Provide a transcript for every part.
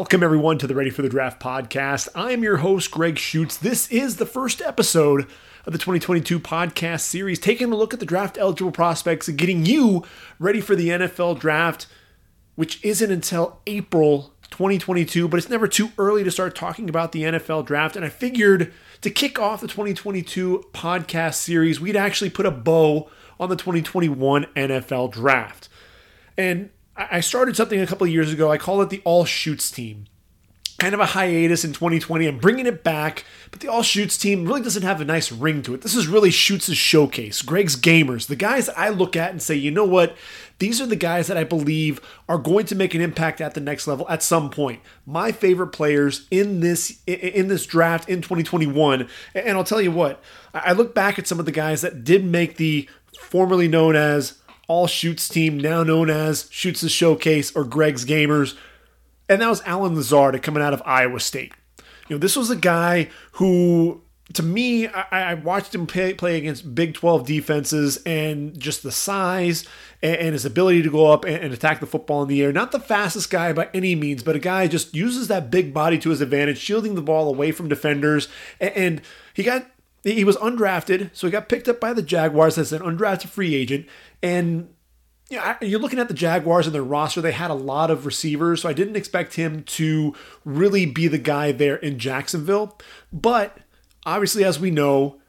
Welcome, everyone, to the Ready for the Draft podcast. I'm your host, Greg Schutz. This is the first episode of the 2022 podcast series, taking a look at the draft eligible prospects and getting you ready for the NFL draft, which isn't until April 2022, but it's never too early to start talking about the NFL draft. And I figured to kick off the 2022 podcast series, we'd actually put a bow on the 2021 NFL draft. And I started something a couple of years ago. I call it the All Shoots team. Kind of a hiatus in 2020. I'm bringing it back, but the All Shoots team really doesn't have a nice ring to it. This is really Shoots' showcase. Greg's gamers, the guys I look at and say, you know what? These are the guys that I believe are going to make an impact at the next level at some point. My favorite players in this in this draft in 2021, and I'll tell you what. I look back at some of the guys that did make the formerly known as all Shoots team, now known as Shoots' the Showcase or Greg's Gamers. And that was Allen Lazard coming out of Iowa State. You know, this was a guy who, to me, I, I watched him play, play, against Big 12 defenses and just the size and, and his ability to go up and, and, attack the football in the air. Not the fastest guy by any means, but a guy just uses that big body to his advantage, shielding the ball away from defenders. and, and he got he was undrafted, so he got picked up by the Jaguars as an undrafted free agent. And you know, you're looking at the Jaguars and their roster, they had a lot of receivers, so I didn't expect him to really be the guy there in Jacksonville. But obviously, as we know,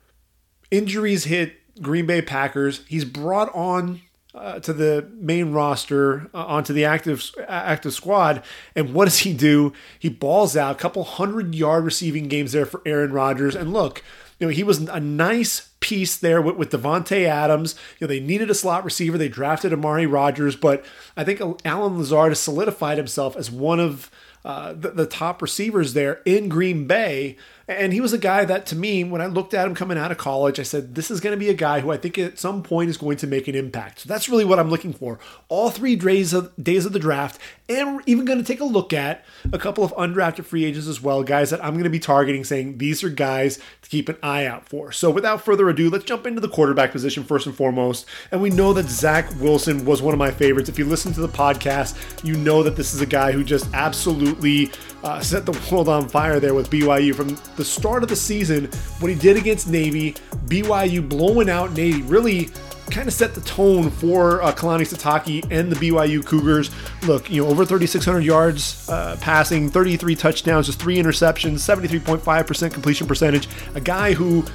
injuries hit Green Bay Packers. He's brought on uh, to the main roster uh, onto the active active squad. And what does he do? He balls out a couple hundred yard receiving games there for Aaron Rodgers. And look, you know, he was a nice piece there with, with Davante Adams. You know, they needed a slot receiver. They drafted Amari Rogers, but I think Allen Lazard has solidified himself as one of uh, the, the top receivers there in Green Bay. And he was a guy that, to me, when I looked at him coming out of college, I said, this is going to be a guy who I think at some point is going to make an impact. So that's really what I'm looking for. All three days of, days of the draft, and we're even going to take a look at a couple of undrafted free agents as well, guys that I'm going to be targeting, saying these are guys to keep an eye out for. So without further ado, let's jump into the quarterback position first and foremost. And we know that Zach Wilson was one of my favorites. If you listen to the podcast, you know that this is a guy who just absolutely uh, set the world on fire there with BYU from the start of the season. What he did against Navy, BYU blowing out Navy, really kind of set the tone for uh, Kalani Sitake and the BYU Cougars. Look, you know, over 3,600 yards uh, passing, 33 touchdowns, just three interceptions, 73.5% completion percentage. A guy who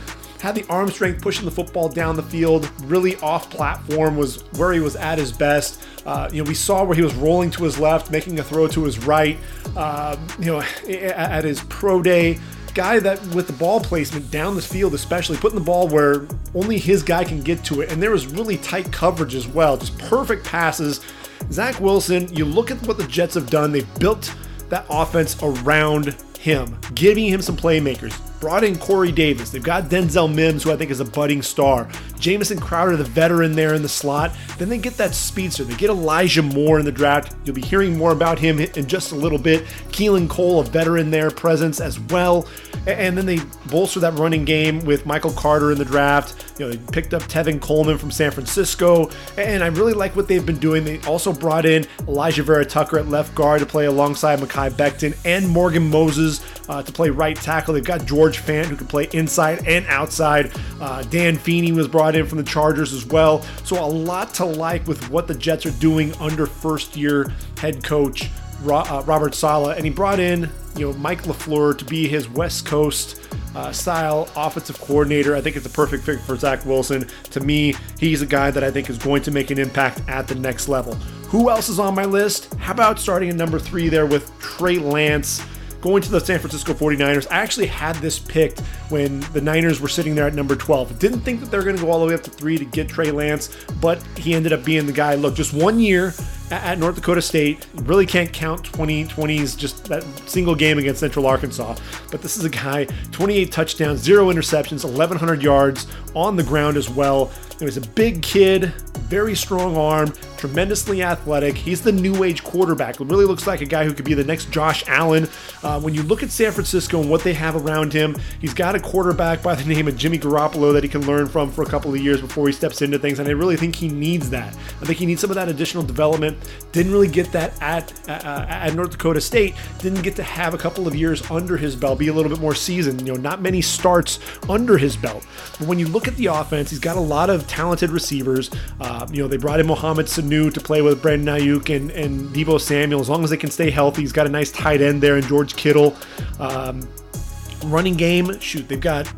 had the arm strength pushing the football down the field, really off platform was where he was at his best. Uh, you know, we saw where he was rolling to his left, making a throw to his right. Uh, you know, at his pro day, guy that with the ball placement down the field, especially putting the ball where only his guy can get to it, and there was really tight coverage as well, just perfect passes. Zach Wilson, you look at what the Jets have done; they've built that offense around him, giving him some playmakers. Brought in Corey Davis. They've got Denzel Mims, who I think is a budding star. Jamison Crowder, the veteran there in the slot. Then they get that speedster. They get Elijah Moore in the draft. You'll be hearing more about him in just a little bit. Keelan Cole, a veteran there, presence as well. And then they bolster that running game with Michael Carter in the draft. You know, they picked up Tevin Coleman from San Francisco. And I really like what they've been doing. They also brought in Alijah Vera-Tucker at left guard to play alongside Mekhi Becton and Morgan Moses uh, to play right tackle. They've got George Fant who can play inside and outside. Uh, Dan Feeney was brought in from the Chargers as well. So a lot to like with what the Jets are doing under first year head coach uh, Robert Saleh. And he brought in, you know, Mike LaFleur to be his West Coast uh, style offensive coordinator. I think it's a perfect fit for Zach Wilson. To me, he's a guy that I think is going to make an impact at the next level. Who else is on my list? How about starting at number three there with Trey Lance? Going to the San Francisco 49ers. I actually had this picked when the Niners were sitting there at number 12. Didn't think that they were going to go all the way up to three to get Trey Lance, but he ended up being the guy. Look, just one year at North Dakota State. Really can't count 2020's just that single game against Central Arkansas. But this is a guy, 28 touchdowns, zero interceptions, 1,100 yards on the ground as well. He was a big kid, very strong arm, tremendously athletic. He's the new age quarterback. Really looks like a guy who could be the next Josh Allen. Uh, when you look at San Francisco and what they have around him, he's got a quarterback by the name of Jimmy Garoppolo that he can learn from for a couple of years before he steps into things. And I really think he needs that. I think he needs some of that additional development. Didn't really get that at uh, at North Dakota State. Didn't get to have a couple of years under his belt, be a little bit more seasoned. You know, not many starts under his belt. But when you look at the offense, he's got a lot of talented receivers. Uh, you know, they brought in Mohamed Sanu to play with Brandon Aiyuk and, and Deebo Samuel. As long as they can stay healthy, he's got a nice tight end there and George Kittle. Um, running game, shoot, they've got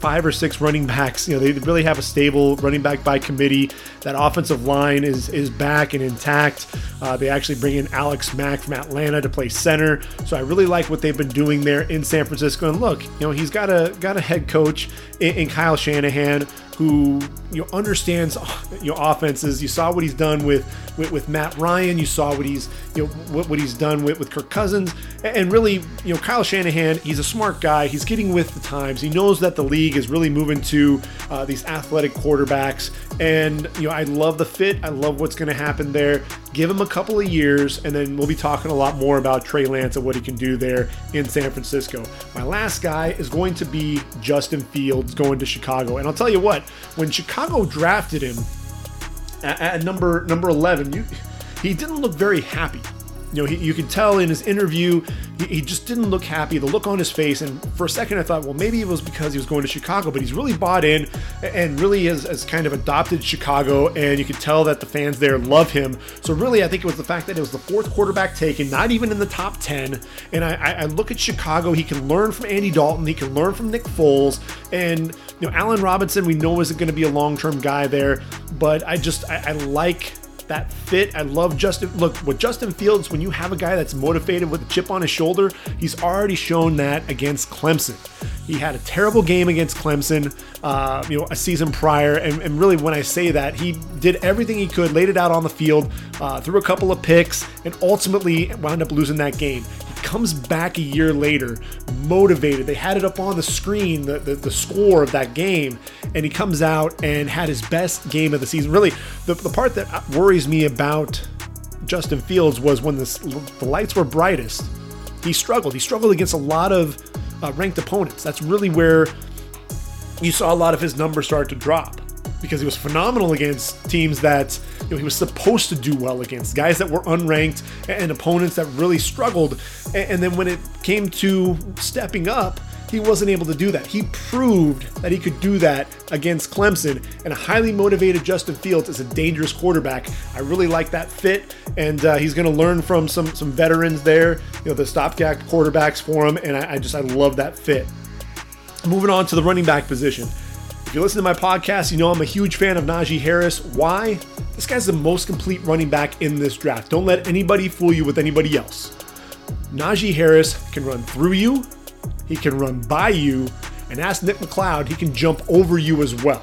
five or six running backs. You know, they really have a stable running back by committee. That offensive line is is back and intact. Uh, they actually bring in Alex Mack from Atlanta to play center. So I really like what they've been doing there in San Francisco. And look, you know, he's got a got a head coach in, in Kyle Shanahan who you know understands you know offenses. You saw what he's done with, with with, Matt Ryan. You saw what he's you know what, what he's done with, with Kirk Cousins. And really, you know, Kyle Shanahan, he's a smart guy. He's getting with the times. He knows that the league is really moving to uh, these athletic quarterbacks. And you know, I love the fit. I love what's going to happen there. Give him a couple of years, and then we'll be talking a lot more about Trey Lance and what he can do there in San Francisco. My last guy is going to be Justin Fields going to Chicago. And I'll tell you what, when Chicago drafted him at, at number number 11, you, he didn't look very happy you know, he, you could tell in his interview, he, he, just didn't look happy. The look on his face, and for a second, I thought, well, maybe it was because he was going to Chicago, but he's really bought in and really has, has kind of adopted Chicago, and you could tell that the fans there love him. So really, I think it was the fact that it was the fourth quarterback taken, not even in the top ten. And I, I look at Chicago, he can learn from Andy Dalton, he can learn from Nick Foles, and you know, Allen Robinson, we know isn't going to be a long-term guy there, but I just I, I like that fit. I love Justin. Look, with Justin Fields, when you have a guy that's motivated with a chip on his shoulder, he's already shown that against Clemson. He had a terrible game against Clemson, uh, you know, a season prior, and, and, really, when I say that, he did everything he could, laid it out on the field, uh, threw a couple of picks, and ultimately wound up losing that game comes back a year later, motivated. They had it up on the screen, the, the, the, score of that game, and he comes out and had his best game of the season. Really, the, the part that worries me about Justin Fields was when this, the lights were brightest, he struggled. He struggled against a lot of uh, ranked opponents. That's really where you saw a lot of his numbers start to drop because he was phenomenal against teams that you know, he was supposed to do well against, guys that were unranked and opponents that really struggled. And then when it came to stepping up, he wasn't able to do that. He proved that he could do that against Clemson, and a highly motivated Justin Fields is a dangerous quarterback. I really like that fit, and uh, he's going to learn from some some veterans there, you know, the stopgap quarterbacks for him, and I, I just I love that fit. Moving on to the running back position. If you listen to my podcast, you know I'm a huge fan of Najee Harris. Why? This guy's the most complete running back in this draft. Don't let anybody fool you with anybody else. Najee Harris can run through you, he can run by you, and ask Nick McCloud, he can jump over you as well.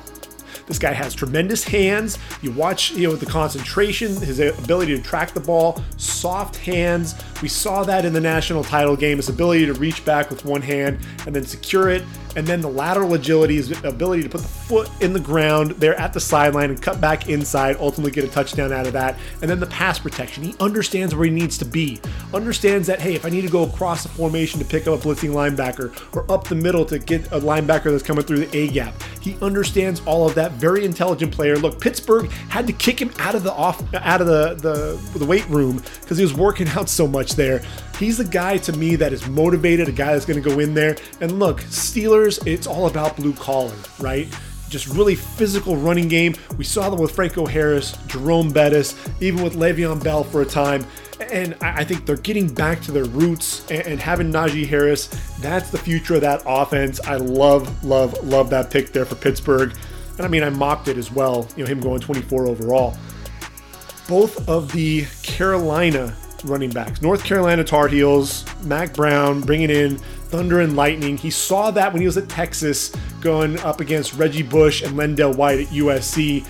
This guy has tremendous hands. You watch, you know, the concentration, his ability to track the ball, soft hands. We saw that in the national title game, his ability to reach back with one hand and then secure it and then the lateral agility, his ability to put the foot in the ground there at the sideline and cut back inside, ultimately get a touchdown out of that. And then the pass protection. He understands where he needs to be, understands that, hey, if I need to go across the formation to pick up a blitzing linebacker or up the middle to get a linebacker that's coming through the A gap, he understands all of that. Very intelligent player. Look, Pittsburgh had to kick him out of the off out of the the, the weight room because he was working out so much there. He's the guy to me that is motivated, a guy that's going to go in there. And look, Steelers, it's all about blue collar, right? Just really physical running game. We saw them with Franco Harris, Jerome Bettis, even with Le'Veon Bell for a time. And I think they're getting back to their roots and having Najee Harris, that's the future of that offense. I love, love, love that pick there for Pittsburgh. And I mean, I mocked it as well, you know, him going 24 overall. Both of the Carolina running backs. North Carolina Tar Heels, Mack Brown bringing in Thunder and Lightning. He saw that when he was at Texas going up against Reggie Bush and LenDale White at USC.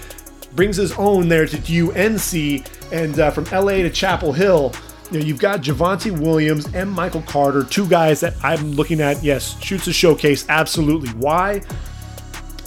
Brings his own there to UNC and uh, from LA to Chapel Hill. You know, you've got Javonte Williams and Michael Carter, two guys that I'm looking at. Yes, shoots a showcase, absolutely. Why?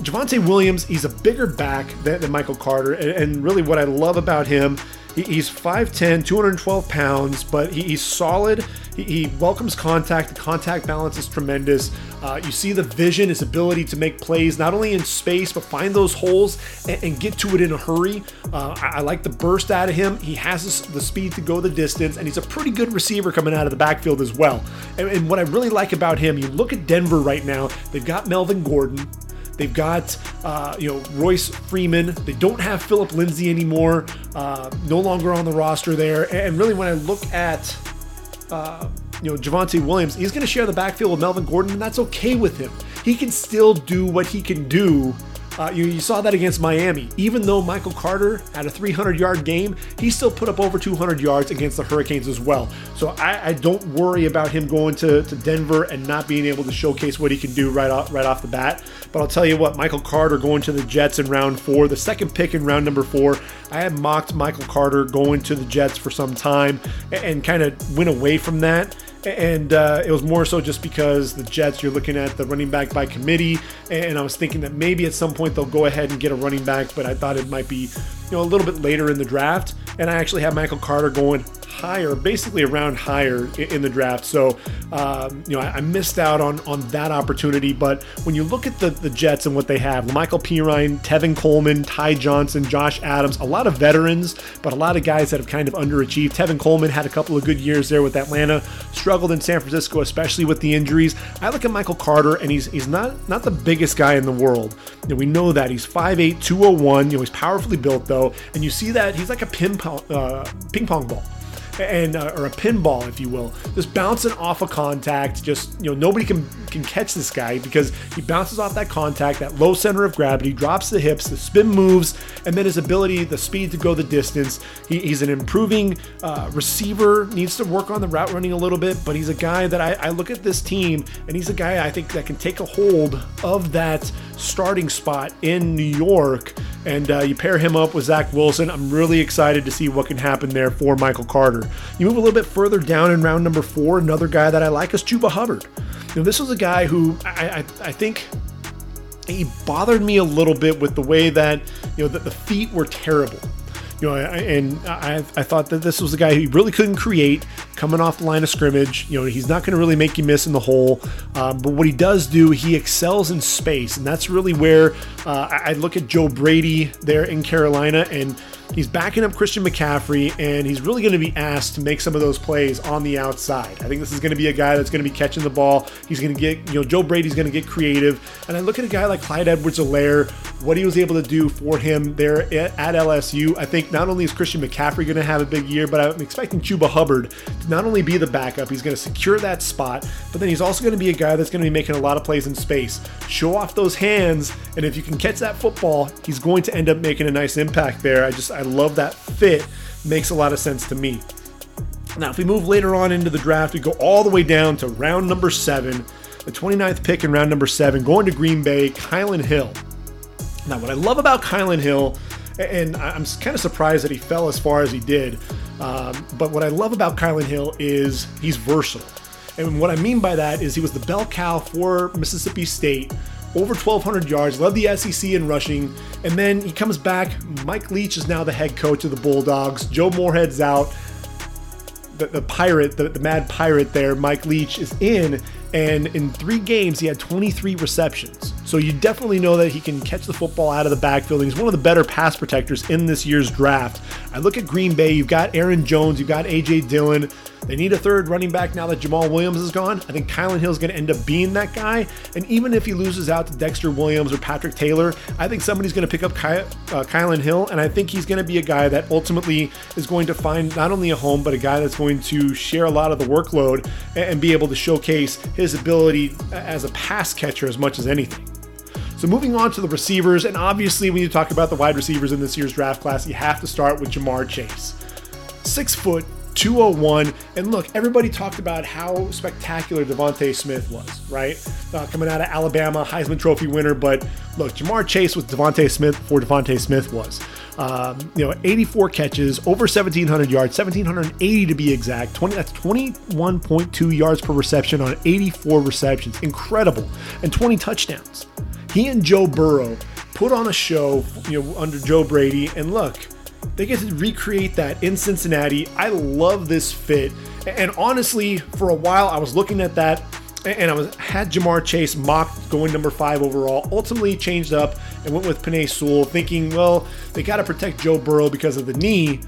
Javonte Williams, he's a bigger back than, than Michael Carter, and, and really what I love about him He's 5'10, 212 pounds, but he's solid. He, welcomes contact. The contact balance is tremendous. Uh, you see the vision, his ability to make plays, not only in space, but find those holes and, and get to it in a hurry. Uh, I, I, like the burst out of him. He has the speed to go the distance, and he's a pretty good receiver coming out of the backfield as well. And, and what I really like about him, you look at Denver right now, they've got Melvin Gordon. They've got uh, you know Royce Freeman. They don't have Phillip Lindsay anymore. Uh, no longer on the roster there. And really, when I look at uh, you know Javonte Williams, he's going to share the backfield with Melvin Gordon, and that's okay with him. He can still do what he can do uh, you, you, saw that against Miami. Even though Michael Carter had a 300 yard game, he still put up over 200 yards against the Hurricanes as well. So I, I, don't worry about him going to, to Denver and not being able to showcase what he can do right off, right off the bat. But I'll tell you what, Michael Carter going to the Jets in round four, the second pick in round number four. I had mocked Michael Carter going to the Jets for some time and, and kind of went away from that and uh, it was more so just because the Jets, you're looking at the running back by committee, and I was thinking that maybe at some point they'll go ahead and get a running back, but I thought it might be, you know, a little bit later in the draft. And I actually have Michael Carter going higher, basically around higher in the draft. So, um, you know, I, I, missed out on on that opportunity. But when you look at the, the Jets and what they have, Michael Perine, Tevin Coleman, Ty Johnson, Josh Adams, a lot of veterans, but a lot of guys that have kind of underachieved. Tevin Coleman had a couple of good years there with Atlanta, struggled in San Francisco, especially with the injuries. I look at Michael Carter, and he's he's not not the biggest guy in the world. You know, we know that he's 5'8", 201. You know, he's powerfully built though, and you see that he's like a ping pong, uh, ping pong ball and uh, or a pinball, if you will, just bouncing off a contact. Just you know, nobody can can catch this guy because he bounces off that contact, that low center of gravity, drops the hips, the spin moves, and then his ability, the speed to go the distance. He, he's an improving uh, receiver. Needs to work on the route running a little bit, but he's a guy that I, I look at this team, and he's a guy I think that can take a hold of that starting spot in New York. And uh, you pair him up with Zach Wilson. I'm really excited to see what can happen there for Michael Carter. You move a little bit further down in round number four. Another guy that I like is Chuba Hubbard. You know, this was a guy who I, I, I think he bothered me a little bit with the way that you know that the feet were terrible. You know, and I, I thought that this was a guy who really couldn't create coming off the line of scrimmage. You know, he's not going to really make you miss in the hole. Um, but what he does do, he excels in space, and that's really where uh, I look at Joe Brady there in Carolina and He's backing up Christian McCaffrey, and he's really going to be asked to make some of those plays on the outside. I think this is going to be a guy that's going to be catching the ball. He's going to get, you know, Joe Brady's going to get creative. And I look at a guy like Clyde Edwards-Helaire, what he was able to do for him there at LSU. I think not only is Christian McCaffrey going to have a big year, but I'm expecting Chuba Hubbard to not only be the backup, he's going to secure that spot, but then he's also going to be a guy that's going to be making a lot of plays in space. Show off those hands, and if you can catch that football, he's going to end up making a nice impact there. I just I love that fit. Makes a lot of sense to me. Now, if we move later on into the draft, we go all the way down to round number seven, the 29th pick in round number seven, going to Green Bay, Kylin Hill. Now, what I love about Kylin Hill, and I'm kind of surprised that he fell as far as he did, um, but what I love about Kylin Hill is he's versatile. And what I mean by that is he was the bell cow for Mississippi State over 1,200 yards, led the SEC in rushing, and then he comes back. Mike Leach is now the head coach of the Bulldogs. Joe Moorhead's out. The, the pirate, the, the mad pirate there, Mike Leach, is in, and in three games, he had 23 receptions. So you definitely know that he can catch the football out of the backfield. He's one of the better pass protectors in this year's draft. I look at Green Bay, you've got Aaron Jones, you've got A.J. Dillon. They need a third running back now that Jamaal Williams is gone. I think Kylin Hill is going to end up being that guy. And even if he loses out to Dexter Williams or Patrick Taylor, I think somebody's going to pick up Ky- uh, Kylin Hill. And I think he's going to be a guy that ultimately is going to find not only a home, but a guy that's going to share a lot of the workload and, and be able to showcase his ability as a pass catcher as much as anything. So moving on to the receivers, and obviously when you talk about the wide receivers in this year's draft class, you have to start with Ja'Marr Chase. Six foot, 201. And look, everybody talked about how spectacular DeVonta Smith was, right? Uh, coming out of Alabama, Heisman Trophy winner. But look, Ja'Marr Chase was DeVonta Smith before DeVonta Smith was. Um, you know, 84 catches, over 1,700 yards, 1,780 to be exact. 20 that's 21.2 yards per reception on 84 receptions, incredible, and 20 touchdowns. He and Joe Burrow put on a show, you know, under Joe Brady, and look they get to recreate that in Cincinnati. I love this fit. And honestly, for a while, I was looking at that and I was had Ja'Marr Chase mocked going number five overall. Ultimately changed up and went with Penei Sewell, thinking, well, they got to protect Joe Burrow because of the knee.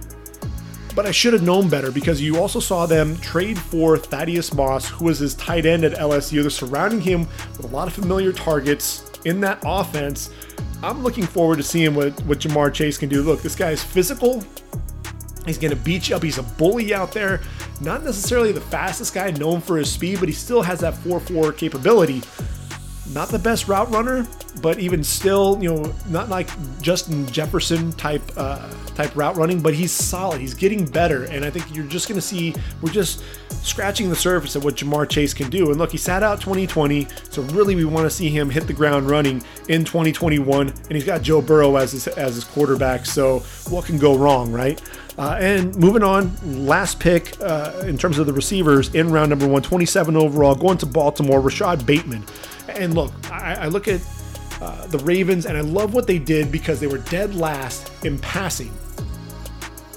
But I should have known better because you also saw them trade for Thaddeus Moss, who was his tight end at LSU. They're surrounding him with a lot of familiar targets in that offense. I'm looking forward to seeing what, what Ja'Marr Chase can do. Look, this guy is physical. He's going to beat you up. He's a bully out there. Not necessarily the fastest guy known for his speed, but he still has that 4 4 capability. Not the best route runner, but even still, you know, not like Justin Jefferson type uh, type route running, but he's solid. He's getting better, and I think you're just going to see we're just scratching the surface of what Ja'Marr Chase can do. And look, he sat out 2020, so really we want to see him hit the ground running in 2021, and he's got Joe Burrow as his as his quarterback. So what can go wrong, right? Uh, and moving on, last pick uh, in terms of the receivers in round number one, 27 overall, going to Baltimore, Rashod Bateman. And look, I, I look at uh, the Ravens and I love what they did because they were dead last in passing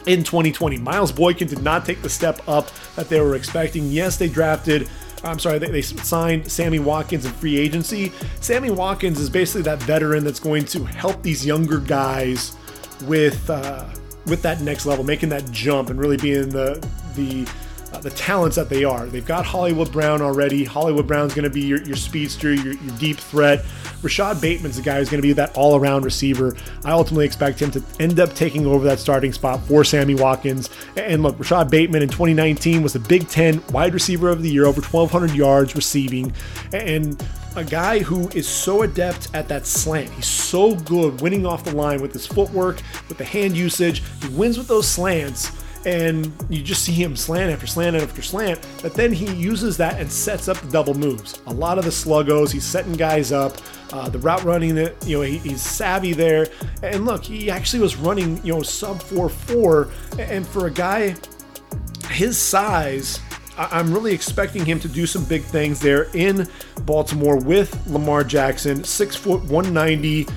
in 2020. Miles Boykin did not take the step up that they were expecting. Yes, they drafted. I'm sorry, they, they signed Sammy Watkins in free agency. Sammy Watkins is basically that veteran that's going to help these younger guys with uh, with that next level, making that jump and really being the the uh, the talents that they are. They've got Hollywood Brown already. Hollywood Brown's going to be your, your speedster, your, your deep threat. Rashod Bateman's the guy who's going to be that all around receiver. I ultimately expect him to end up taking over that starting spot for Sammy Watkins. And look, Rashod Bateman in 2019 was the Big Ten wide receiver of the year, over 1,200 yards receiving. And a guy who is so adept at that slant. He's so good winning off the line with his footwork, with the hand usage. He wins with those slants and you just see him slant after slant after slant. But then he uses that and sets up the double moves. A lot of the sluggos, he's setting guys up. Uh, the route running, that you know, he, he's savvy there. And look, he actually was running, you know, sub four four. And for a guy his size, I'm really expecting him to do some big things there in Baltimore with Lamar Jackson, six foot 190.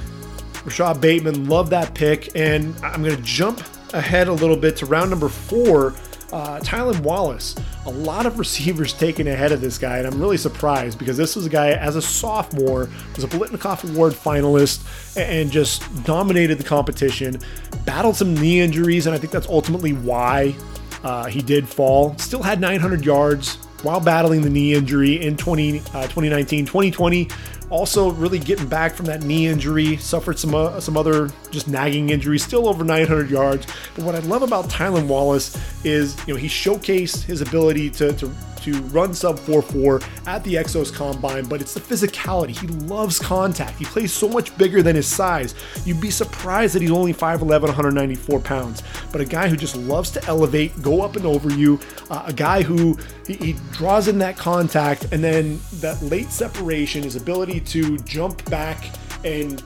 Rashod Bateman, love that pick. And I'm going to jump ahead a little bit to round number four. Uh, Tylan Wallace, a lot of receivers taken ahead of this guy, and I'm really surprised because this was a guy as a sophomore was a Biletnikoff Award finalist and just dominated the competition. Battled some knee injuries, and I think that's ultimately why uh, he did fall. Still had 900 yards while battling the knee injury in 20, uh, 2019. 2020 also, really getting back from that knee injury, suffered some uh, some other just nagging injuries, still over 900 yards. But what I love about Tylan Wallace is, you know, he showcased his ability to, to to run sub 4-4 at the Exos Combine, but it's the physicality. He loves contact. He plays so much bigger than his size. You'd be surprised that he's only 5'11", 194 pounds. But a guy who just loves to elevate, go up and over you, uh, a guy who he, he draws in that contact, and then that late separation, his ability to jump back and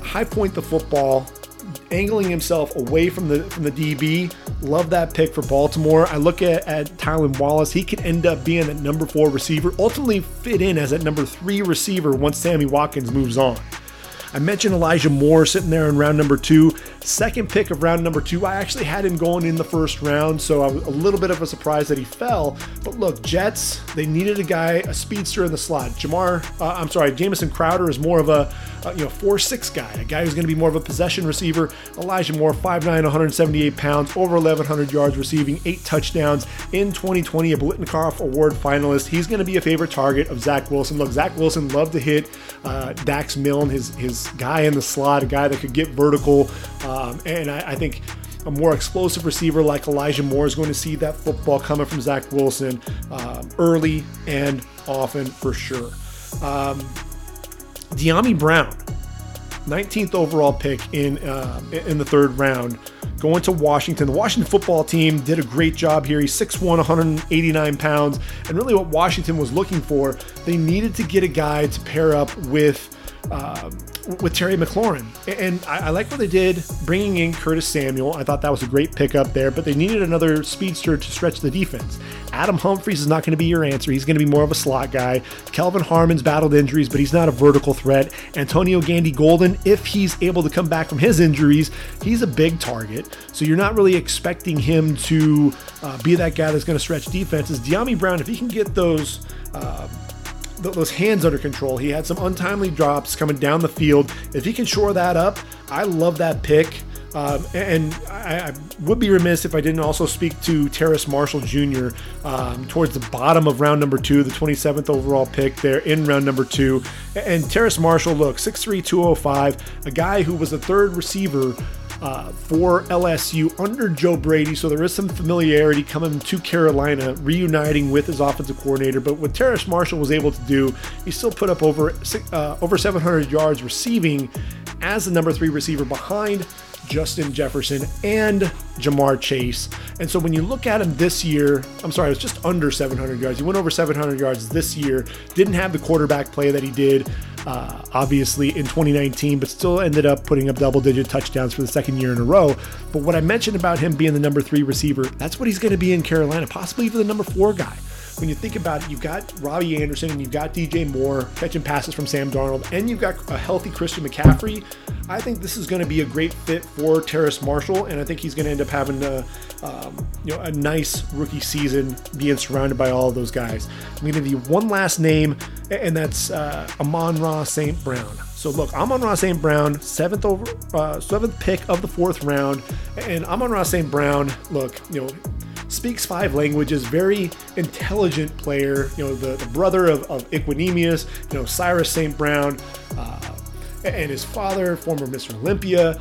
high point the football angling himself away from the from the DB. Love that pick for Baltimore. I look at, at Tylan Wallace. He could end up being that number four receiver, ultimately fit in as that number three receiver once Sammy Watkins moves on. I mentioned Elijah Moore sitting there in round number two. Second pick of round number two, I actually had him going in the first round, so I was a little bit of a surprise that he fell. But look, Jets, they needed a guy, a speedster in the slot. Jamar, uh, I'm sorry, Jamison Crowder is more of a, you know, 4-6 guy, a guy who's going to be more of a possession receiver. Elijah Moore, 5'9", 178 pounds, over 1,100 yards receiving, eight touchdowns in 2020, a Biletnikoff Award finalist. He's going to be a favorite target of Zach Wilson. Look, Zach Wilson loved to hit uh, Dax Milne, his, his guy in the slot, a guy that could get vertical. Um, and I, I think a more explosive receiver like Elijah Moore is going to see that football coming from Zach Wilson um, early and often for sure. Um, Dyami Brown, 19th overall pick in uh, in the third round, going to Washington. The Washington football team did a great job here. He's 6'1, 189 pounds, and really what Washington was looking for, they needed to get a guy to pair up with uh, with Terry McLaurin. And I, I, like what they did bringing in Curtis Samuel. I thought that was a great pickup there, but they needed another speedster to stretch the defense. Adam Humphries is not going to be your answer. He's going to be more of a slot guy. Kelvin Harmon's battled injuries, but he's not a vertical threat. Antonio Gandy Golden, if he's able to come back from his injuries, he's a big target. So you're not really expecting him to uh, be that guy that's going to stretch defenses. Dyami Brown, if he can get those. Uh, those hands under control. He had some untimely drops coming down the field. If he can shore that up, I love that pick. Um, and I, I, would be remiss if I didn't also speak to Terrace Marshall Jr. Um, towards the bottom of round number two, the 27th overall pick there in round number two. And Terrace Marshall, look, 6'3, 205, a guy who was the third receiver uh, for LSU under Joe Brady. So there is some familiarity coming to Carolina, reuniting with his offensive coordinator. But what Terrace Marshall was able to do, he still put up over uh, over 700 yards receiving as the number three receiver behind Justin Jefferson and Ja'Marr Chase. And so when you look at him this year, I'm sorry, it was just under 700 yards. He went over 700 yards this year. Didn't have the quarterback play that he did, uh, obviously, in 2019, but still ended up putting up double digit touchdowns for the second year in a row. But what I mentioned about him being the number three receiver, that's what he's going to be in Carolina, possibly even the number four guy when you think about it, you've got Robbie Anderson and you've got DJ Moore catching passes from Sam Darnold, and you've got a healthy Christian McCaffrey. I think this is going to be a great fit for Terrace Marshall, and I think he's going to end up having a, um, you know, a nice rookie season being surrounded by all of those guys. I'm going to give you one last name, and that's uh, Amon-Ra St. Brown. So look, Amon-Ra St. Brown, seventh over, uh, seventh pick of the fourth round, and Amon-Ra St. Brown. Look, you know, speaks five languages, very intelligent player. You know, the, the brother of, of Equanimeous, you know, Osiris St. Brown, uh, and his father, former Mr. Olympia.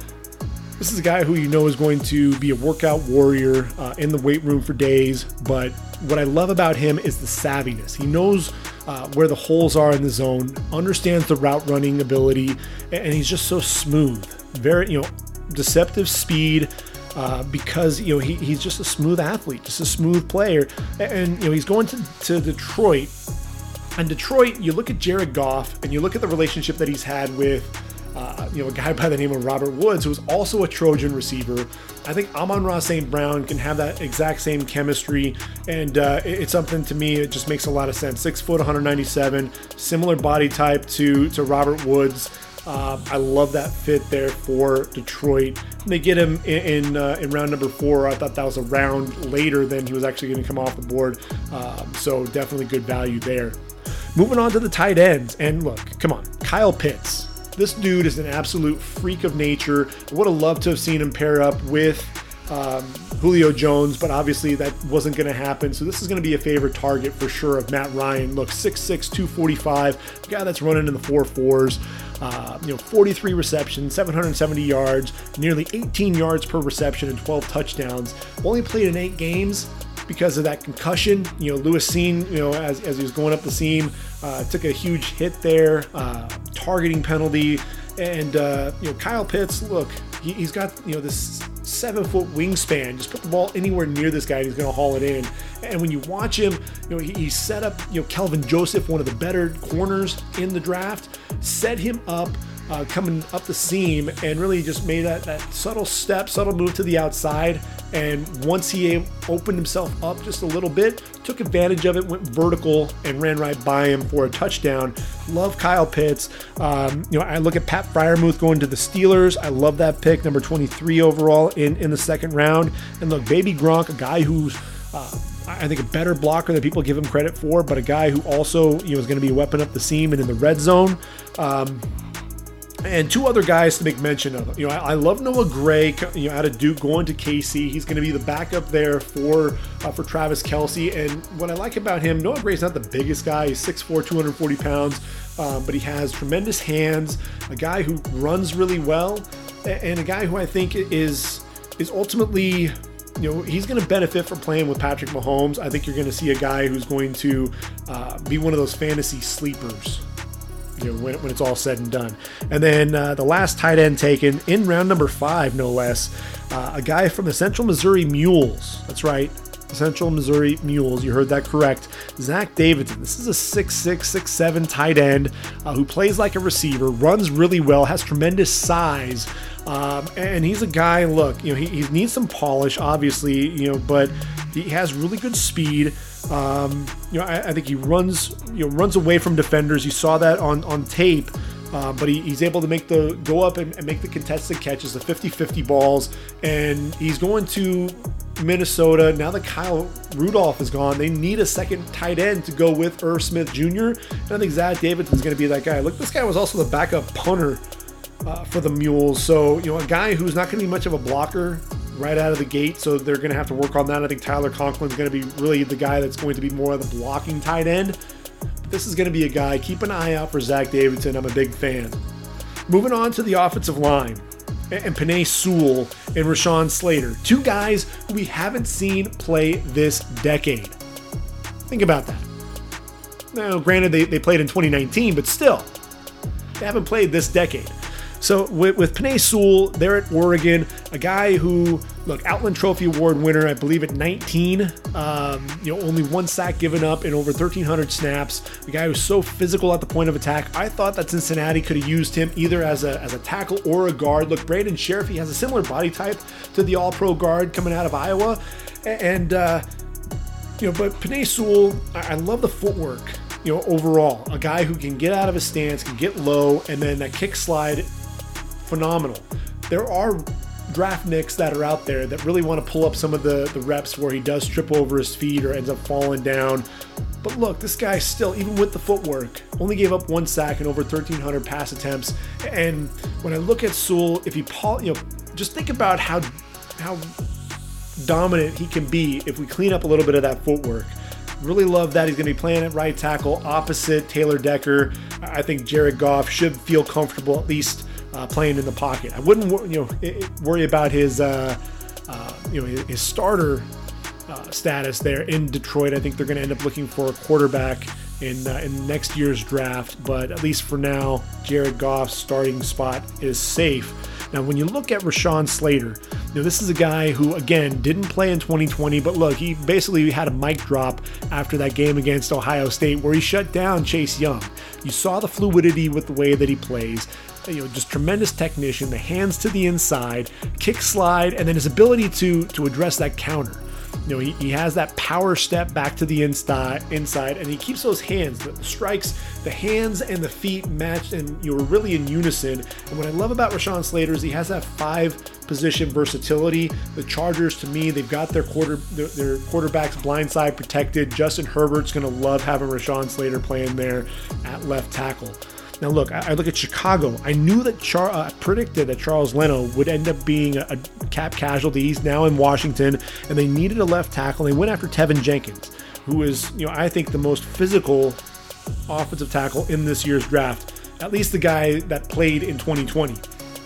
This is a guy who you know is going to be a workout warrior uh, in the weight room for days. But what I love about him is the savviness. He knows uh, where the holes are in the zone, understands the route running ability, and he's just so smooth. Very, you know, deceptive speed, uh, because you know he, he's just a smooth athlete, just a smooth player, and you know he's going to, to Detroit. And Detroit, you look at Jared Goff and you look at the relationship that he's had with uh, you know, a guy by the name of Robert Woods, who is also a Trojan receiver. I think Amon-Ra St. Brown can have that exact same chemistry, and uh, it's something to me. It just makes a lot of sense. Six foot, 197, similar body type to to Robert Woods. Uh, I love that fit there for Detroit. They get him in in, uh, in, round number four. I thought that was a round later than he was actually going to come off the board. Um, so definitely good value there. Moving on to the tight ends, and look, come on, Kyle Pitts. This dude is an absolute freak of nature. I would have loved to have seen him pair up with um, Julio Jones, but obviously that wasn't going to happen. So this is going to be a favorite target for sure of Matt Ryan. Look, 6'6, 245, guy that's running in the four fours. Uh, you know, 43 receptions, 770 yards, nearly 18 yards per reception, and 12 touchdowns. Only played in eight games because of that concussion. You know, Lewis Cine, you know, as, as he was going up the seam, uh, took a huge hit there, uh, targeting penalty. And, uh, you know, Kyle Pitts, look, he, has got, you know, this seven foot wingspan. Just put the ball anywhere near this guy and he's going to haul it in. And when you watch him, you know, he, he set up, you know, Kelvin Joseph, one of the better corners in the draft, set him up uh, coming up the seam and really just made that, that subtle step, subtle move to the outside. And once he opened himself up just a little bit, took advantage of it, went vertical, and ran right by him for a touchdown. Love Kyle Pitts. Um, you know, I look at Pat Freiermuth going to the Steelers. I love that pick, number 23 overall in, in the second round. And look, Baby Gronk, a guy who's uh, I think a better blocker than people give him credit for, but a guy who also you know is going to be a weapon up the seam and in the red zone. Um, and two other guys to make mention of. You know, I, I, love Noah Gray. You know, out of Duke, going to KC. He's going to be the backup there for uh, for Travis Kelce. And what I like about him, Noah Gray's not the biggest guy. He's 6'4", 240 pounds, um, but he has tremendous hands. A guy who runs really well, and a guy who I think is is ultimately you know, he's going to benefit from playing with Patrick Mahomes. I think you're going to see a guy who's going to uh, be one of those fantasy sleepers you know, when, when it's all said and done. And then uh, the last tight end taken in round number five, no less, uh, a guy from the Central Missouri Mules. That's right, Central Missouri Mules. You heard that correct. Zach Davidson. This is a 6'6, 6'7 tight end uh, who plays like a receiver, runs really well, has tremendous size. Um, and he's a guy, look, you know, he, he needs some polish, obviously, you know, but he has really good speed. Um, you know, I, I, think he runs, you know, runs away from defenders. You saw that on on tape. Uh, but he, he's able to make the go up and, and make the contested catches, the 50-50 balls, and he's going to Minnesota. Now that Kyle Rudolph is gone, they need a second tight end to go with Irv Smith Jr. And I think Zach Davidson's going to be that guy. Look, this guy was also the backup punter uh, for the Mules. So, you know, a guy who's not going to be much of a blocker right out of the gate. So they're going to have to work on that. I think Tyler Conklin's going to be really the guy that's going to be more of the blocking tight end. This is going to be a guy. Keep an eye out for Zach Davidson. I'm a big fan. Moving on to the offensive line and Penei Sewell and Rashawn Slater, two guys who we haven't seen play this decade. Think about that. Now, granted, they, they played in 2019, but still, they haven't played this decade. So with, with Penei Sewell, at Oregon, a guy who, look, Outland Trophy Award winner, I believe at 19, um, you know, only one sack given up in over 1,300 snaps. The guy who's so physical at the point of attack. I thought that Cincinnati could have used him either as a, as a tackle or a guard. Look, Brandon Scherff, he has a similar body type to the All-Pro guard coming out of Iowa, and uh, you know, but Penei Sewell, I, I love the footwork you know, overall, a guy who can get out of his stance, can get low, and then that kick slide phenomenal. There are draft nicks that are out there that really want to pull up some of the, the reps where he does trip over his feet or ends up falling down. But look, this guy still, even with the footwork, only gave up one sack and over 1,300 pass attempts. And when I look at Sewell, if he, you know, just think about how how dominant he can be if we clean up a little bit of that footwork. Really love that he's going to be playing at right tackle opposite Taylor Decker. I think Jared Goff should feel comfortable at least uh, playing in the pocket. I wouldn't you know worry about his uh, uh, you know his starter uh, status there in Detroit. I think they're going to end up looking for a quarterback in uh, in next year's draft. But at least for now, Jared Goff's starting spot is safe. Now, when you look at Rashawn Slater, you know, this is a guy who, again, didn't play in 2020, but look, he basically had a mic drop after that game against Ohio State where he shut down Chase Young. You saw the fluidity with the way that he plays you know, just tremendous technician, the hands to the inside, kick slide, and then his ability to to address that counter. You know, he, he has that power step back to the inside, inside, and he keeps those hands, the strikes, the hands and the feet matched, and you're really in unison. And what I love about Rashawn Slater is he has that five position versatility. The Chargers, to me, they've got their quarter their, their quarterbacks blindside protected. Justin Herbert's going to love having Rashawn Slater playing there at left tackle. Now, look, I, I look at Chicago. I knew that Char- uh, predicted that Charles Leno would end up being a, a, cap casualty. He's now in Washington, and they needed a left tackle. They went after Teven Jenkins, who is, you know, I think the most physical offensive tackle in this year's draft. At least the guy that played in 2020.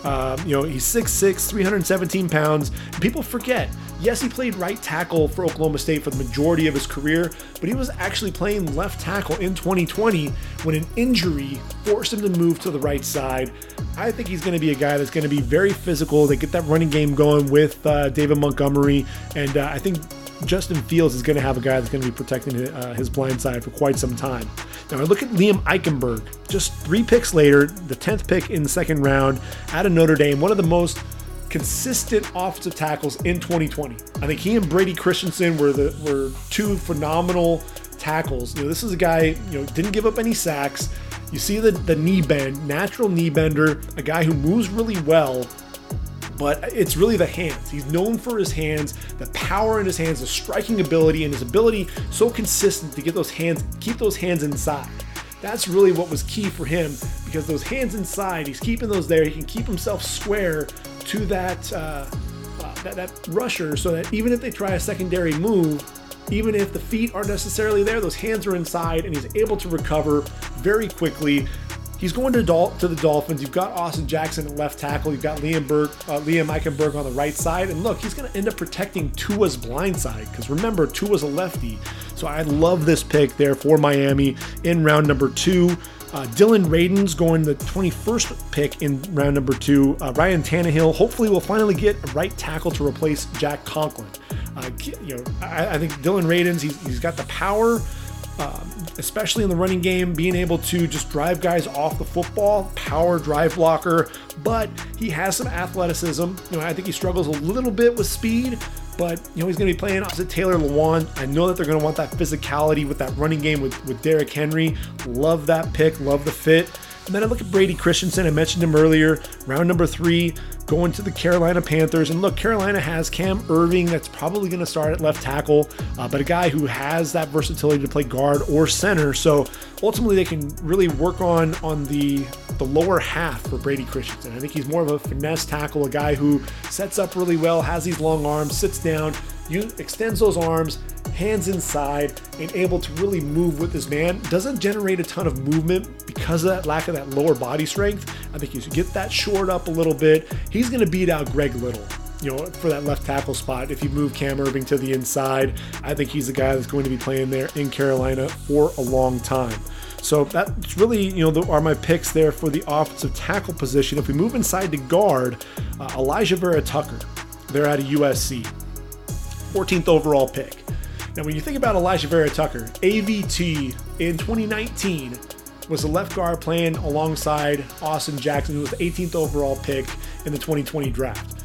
Uh, you know, he's 6'6, 317 pounds. People forget Yes, he played right tackle for Oklahoma State for the majority of his career, but he was actually playing left tackle in 2020 when an injury forced him to move to the right side. I think he's going to be a guy that's going to be very physical. They get that running game going with uh, David Montgomery, and uh, I think Justin Fields is going to have a guy that's going to be protecting his, uh, his blind side for quite some time. Now, I look at Liam Eichenberg, just three picks later, the 10th pick in the second round out of Notre Dame, one of the most consistent offensive tackles in 2020. I think he and Brady Christensen were the were two phenomenal tackles. You know, this is a guy, you know, didn't give up any sacks. You see the, the knee bend, natural knee bender, a guy who moves really well, but it's really the hands. He's known for his hands, the power in his hands, the striking ability, and his ability so consistent to get those hands, keep those hands inside. That's really what was key for him because those hands inside, he's keeping those there. He can keep himself square to that, uh, uh, that, that rusher so that even if they try a secondary move, even if the feet aren't necessarily there, those hands are inside and he's able to recover very quickly. He's going to, Dol- to the Dolphins. You've got Austin Jackson at left tackle. You've got Liam, Berg, uh, Liam Eichenberg on the right side. And look, he's going to end up protecting Tua's blind side because remember, Tua's a lefty. So I love this pick there for Miami in round number two. Uh, Dillon Radunz going the 21st pick in round number two. Uh, Ryan Tannehill hopefully will finally get a right tackle to replace Jack Conklin. Uh, you know, I, I, think Dillon Radunz, he's, he's got the power, um, especially in the running game, being able to just drive guys off the football, power drive blocker, but he has some athleticism. You know, I think he struggles a little bit with speed, but you know he's going to be playing opposite Taylor Lewan. I know that they're going to want that physicality with that running game with with Derrick Henry. Love that pick, love the fit. And then I look at Brady Christensen. I mentioned him earlier, round number three, going to the Carolina Panthers. And look, Carolina has Cam Erving that's probably going to start at left tackle, uh, but a guy who has that versatility to play guard or center. So ultimately, they can really work on on the the lower half for Brady Christensen. I think he's more of a finesse tackle, a guy who sets up really well, has these long arms, sits down, you extends those arms, hands inside, and able to really move with this man. Doesn't generate a ton of movement because of that lack of that lower body strength. I think you get that short up a little bit. He's going to beat out Greg Little you know, for that left tackle spot. If you move Cam Erving to the inside, I think he's the guy that's going to be playing there in Carolina for a long time. So that's really, you know, the, are my picks there for the offensive tackle position. If we move inside to guard, uh, Alijah Vera-Tucker, they're out of USC. 14th overall pick. Now, when you think about Alijah Vera-Tucker, AVT in 2019 was a left guard playing alongside Austin Jackson, who was the 18th overall pick in the 2020 draft.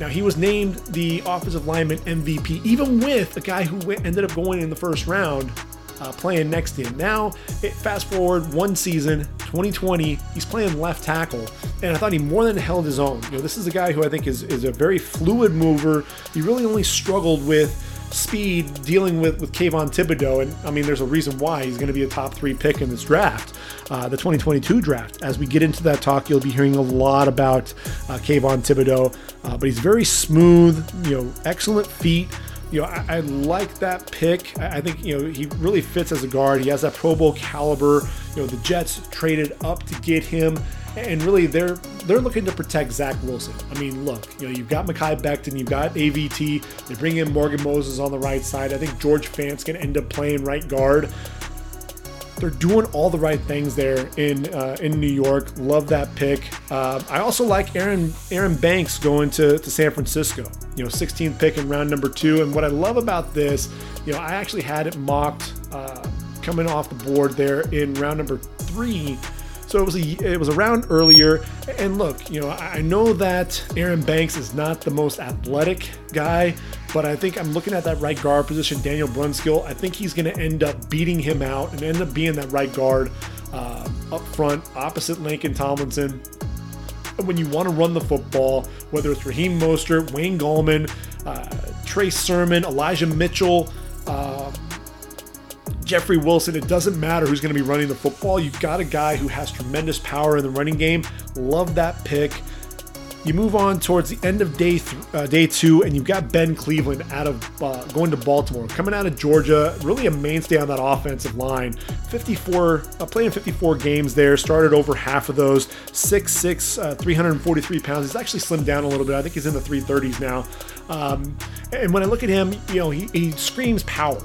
Now, he was named the offensive lineman MVP, even with a guy who ended up going in the first round uh, playing next to him. Now, it, fast forward one season, 2020, he's playing left tackle, and I thought he more than held his own. You know, this is a guy who I think is, is a very fluid mover. He really only struggled with speed dealing with with Kayvon Thibodeaux, and I mean, there's a reason why he's going to be a top three pick in this draft, uh, the 2022 draft. As we get into that talk, you'll be hearing a lot about uh, Kayvon Thibodeaux, uh, but he's very smooth, you know, excellent feet you know, I, I, like that pick. I, I, think, you know, he really fits as a guard. He has that Pro Bowl caliber. You know, the Jets traded up to get him. And really, they're they're looking to protect Zach Wilson. I mean, look, you know, you've got Mekhi Becton, you've got AVT. They bring in Morgan Moses on the right side. I think George Fant's going to end up playing right guard they're doing all the right things there in uh, in New York. Love that pick. Uh, I also like Aaron Aaron Banks going to, to San Francisco. You know, 16th pick in round number two. And what I love about this, you know, I actually had it mocked uh, coming off the board there in round number three. So it was a it was a round earlier. And look, you know, I know that Aaron Banks is not the most athletic guy, but I think I'm looking at that right guard position, Daniel Brunskill. I think he's going to end up beating him out and end up being that right guard uh, up front, opposite Laken Tomlinson. When you want to run the football, whether it's Raheem Mostert, Wayne Gallman, uh, Trey Sermon, Elijah Mitchell, uh, Jeffrey Wilson, it doesn't matter who's going to be running the football. You've got a guy who has tremendous power in the running game. Love that pick. You move on towards the end of day th- uh, day two, and you've got Ben Cleveland out of uh, going to Baltimore, coming out of Georgia, really a mainstay on that offensive line. 54, uh, playing 54 games there, started over half of those. 6'6", uh, 343 pounds. He's actually slimmed down a little bit. I think he's in the 330s now. Um, and when I look at him, you know, he, he screams power.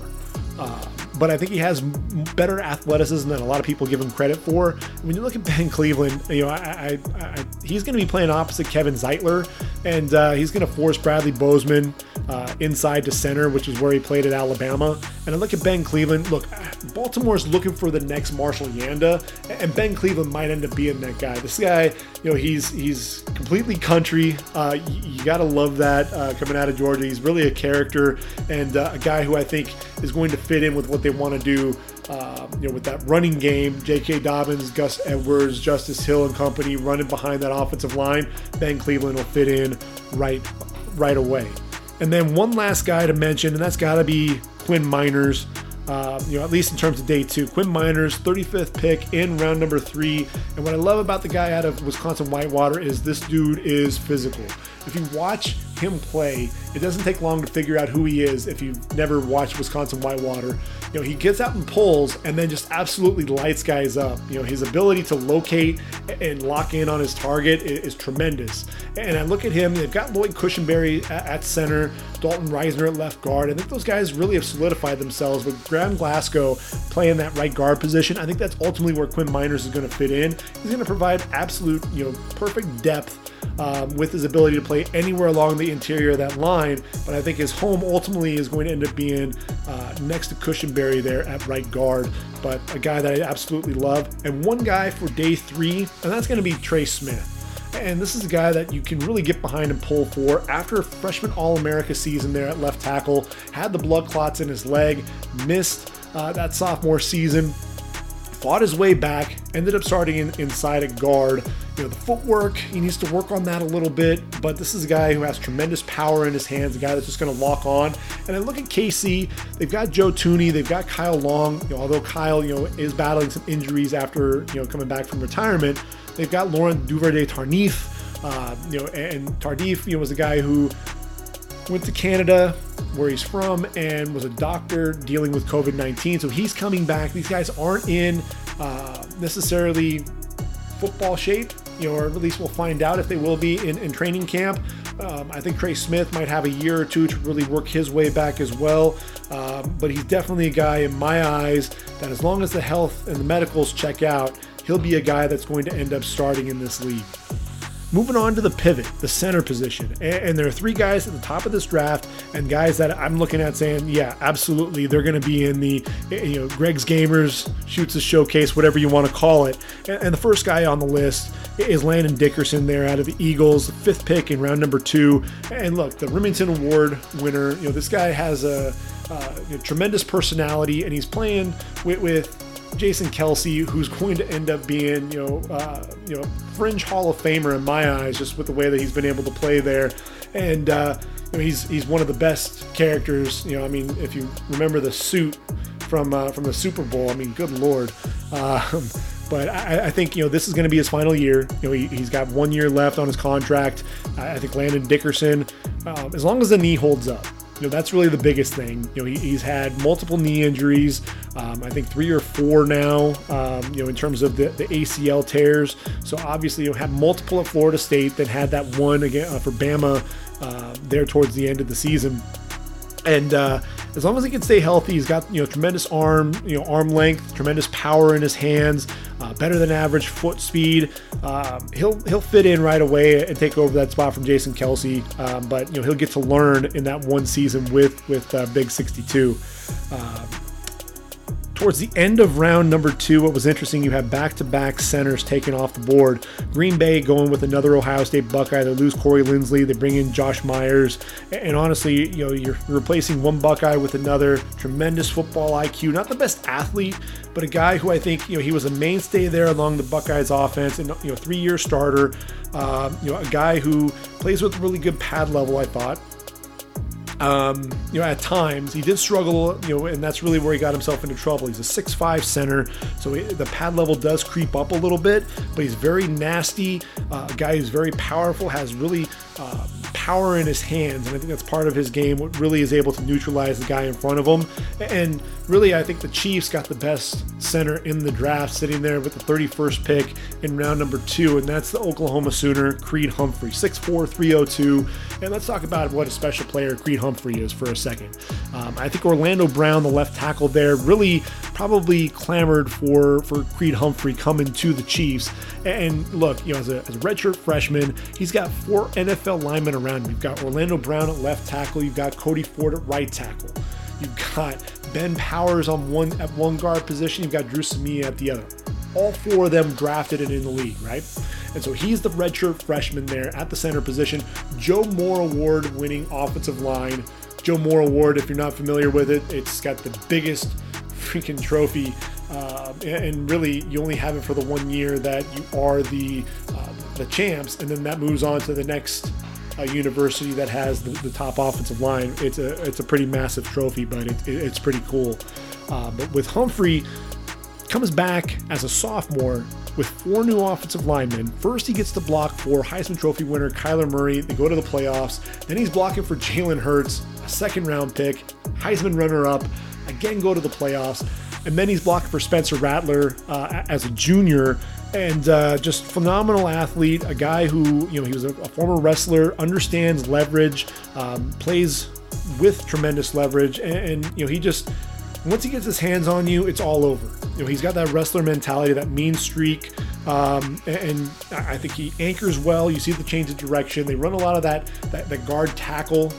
Uh, but I think he has better athleticism than a lot of people give him credit for. When you look at Ben Cleveland, you know, I, I, I, he's going to be playing opposite Kevin Zeitler, and uh, he's going to force Bradley Bozeman uh, inside to center, which is where he played at Alabama. And I look at Ben Cleveland. Look, Baltimore's looking for the next Marshal Yanda, and Ben Cleveland might end up being that guy. This guy, you know, he's he's completely country. Uh, you, you got to love that uh, coming out of Georgia. He's really a character and uh, a guy who I think is going to fit in with what they want to do. Uh, you know, with that running game, J.K. Dobbins, Gus Edwards, Justice Hill, and company running behind that offensive line, Ben Cleveland will fit in right right away. And then one last guy to mention, and that's got to be Quinn Meinerz. Uh, you know, at least in terms of day two. Quinn Meinerz, 35th pick in round number three. And what I love about the guy out of Wisconsin Whitewater is this dude is physical. If you watch him play, it doesn't take long to figure out who he is if you've never watched Wisconsin Whitewater. You know, he gets out and pulls and then just absolutely lights guys up. You know, his ability to locate and lock in on his target is, is tremendous. And I look at him, they've got Lloyd Cushenberry at, at center, Dalton Risner at left guard. I think those guys really have solidified themselves with Graham Glasgow playing that right guard position. I think that's ultimately where Quinn Meinerz is going to fit in. He's going to provide absolute, you know, perfect depth um, with his ability to play anywhere along the interior of that line. But I think his home ultimately is going to end up being uh, next to Cushenberry there at right guard. But a guy that I absolutely love. And one guy for day three, and that's going to be Trey Smith. And this is a guy that you can really get behind and pull for. After a freshman All America season there at left tackle, had the blood clots in his leg, missed uh, that sophomore season, fought his way back, ended up starting in, inside at guard. You know, the footwork, he needs to work on that a little bit, but this is a guy who has tremendous power in his hands, a guy that's just going to lock on. And I look at KC, they've got Joe Thuney, they've got Kyle Long, you know, although Kyle, you know, is battling some injuries after, you know, coming back from retirement. They've got Laurent Duvernay Tardif, uh, you know, and Tardif, you know, was a guy who went to Canada, where he's from, and was a doctor dealing with COVID 19. So he's coming back. These guys aren't in uh, necessarily football shape, you know, or at least we'll find out if they will be in, in training camp. Um, I think Trey Smith might have a year or two to really work his way back as well. Um, but he's definitely a guy in my eyes that, as long as the health and the medicals check out, he'll be a guy that's going to end up starting in this league. Moving on to the pivot, the center position. And, there are three guys at the top of this draft, and guys that I'm looking at saying, yeah, absolutely, they're going to be in the, you know, Greg's Gamers, Shoots a Showcase, whatever you want to call it. And, the first guy on the list is Landon Dickerson there out of the Eagles, fifth pick in round number two. And look, the Remington Award winner, you know, this guy has a, uh, you know, tremendous personality, and he's playing with, with Jason Kelce, who's going to end up being, you know, uh, you know, fringe Hall of Famer in my eyes, just with the way that he's been able to play there, and uh, he's he's one of the best characters. You know, I mean, if you remember the suit from uh, from the Super Bowl, I mean, good lord. Um, but I, I, think you know this is going to be his final year. You know he, has got one year left on his contract. I, I think Landon Dickerson, um, as long as the knee holds up, you know that's really the biggest thing. You know he, he's had multiple knee injuries. Um, I think three or four now. Um, you know in terms of the, the ACL tears. So obviously you know, had multiple at Florida State. Then had that one again uh, for Bama uh, there towards the end of the season. And uh, as long as he can stay healthy, he's got you know tremendous arm, you know arm length, tremendous power in his hands, uh, better than average foot speed. Um, he'll he'll fit in right away and take over that spot from Jason Kelce. Um, but you know he'll get to learn in that one season with with uh, Big 62. Um, Towards the end of round number two, what was interesting, you have back to back centers taken off the board. Green Bay going with another Ohio State Buckeye. They lose Corey Linsley. They bring in Josh Myers. And honestly, you know, you're replacing one Buckeye with another. Tremendous football IQ. Not the best athlete, but a guy who I think, you know, he was a mainstay there along the Buckeyes offense and, you know, three year starter. Uh, you know, a guy who plays with really good pad level, I thought. Um, you know, at times he did struggle, you know, and that's really where he got himself into trouble. He's a six-five center, so he, the pad level does creep up a little bit, but he's very nasty. Uh, a guy who's very powerful, has really uh, power in his hands, and I think that's part of his game. What really is able to neutralize the guy in front of him, and really, I think the Chiefs got the best center in the draft, sitting there with the 31st pick in round number two, and that's the Oklahoma Sooner, Creed Humphrey, 6'4", 302. And let's talk about what a special player Creed Humphrey is for a second. Um, I think Orlando Brown, the left tackle there, really probably clamored for for Creed Humphrey coming to the Chiefs. And look, you know, as a, as a redshirt freshman, he's got four NFL linemen around him. You've got Orlando Brown at left tackle, you've got Cody Ford at right tackle. You've got Ben Powers on one at one guard position. You've got Dru Samia at the other. All four of them drafted and in the league, right? And so he's the redshirt freshman there at the center position. Joe Moore Award winning offensive line. Joe Moore Award, if you're not familiar with it, it's got the biggest freaking trophy. Uh, and really, you only have it for the one year that you are the uh, the champs, and then that moves on to the next a university that has the, the, top offensive line. It's a it's a pretty massive trophy, but it, it, it's pretty cool. Uh, but with Humphrey comes back as a sophomore, with four new offensive linemen. First, he gets to block for Heisman Trophy winner Kyler Murray. They go to the playoffs. Then he's blocking for Jalen Hurts, a second round pick, Heisman runner up, again go to the playoffs. And then he's blocking for Spencer Rattler uh, as a junior and uh, just phenomenal athlete, a guy who you know he was a, a former wrestler, understands leverage, um, plays with tremendous leverage, and, and, you know he just once he gets his hands on you, it's all over. You know he's got that wrestler mentality, that mean streak, um, and, and, I think he anchors well. You see the change of direction. They run a lot of that that, that guard tackle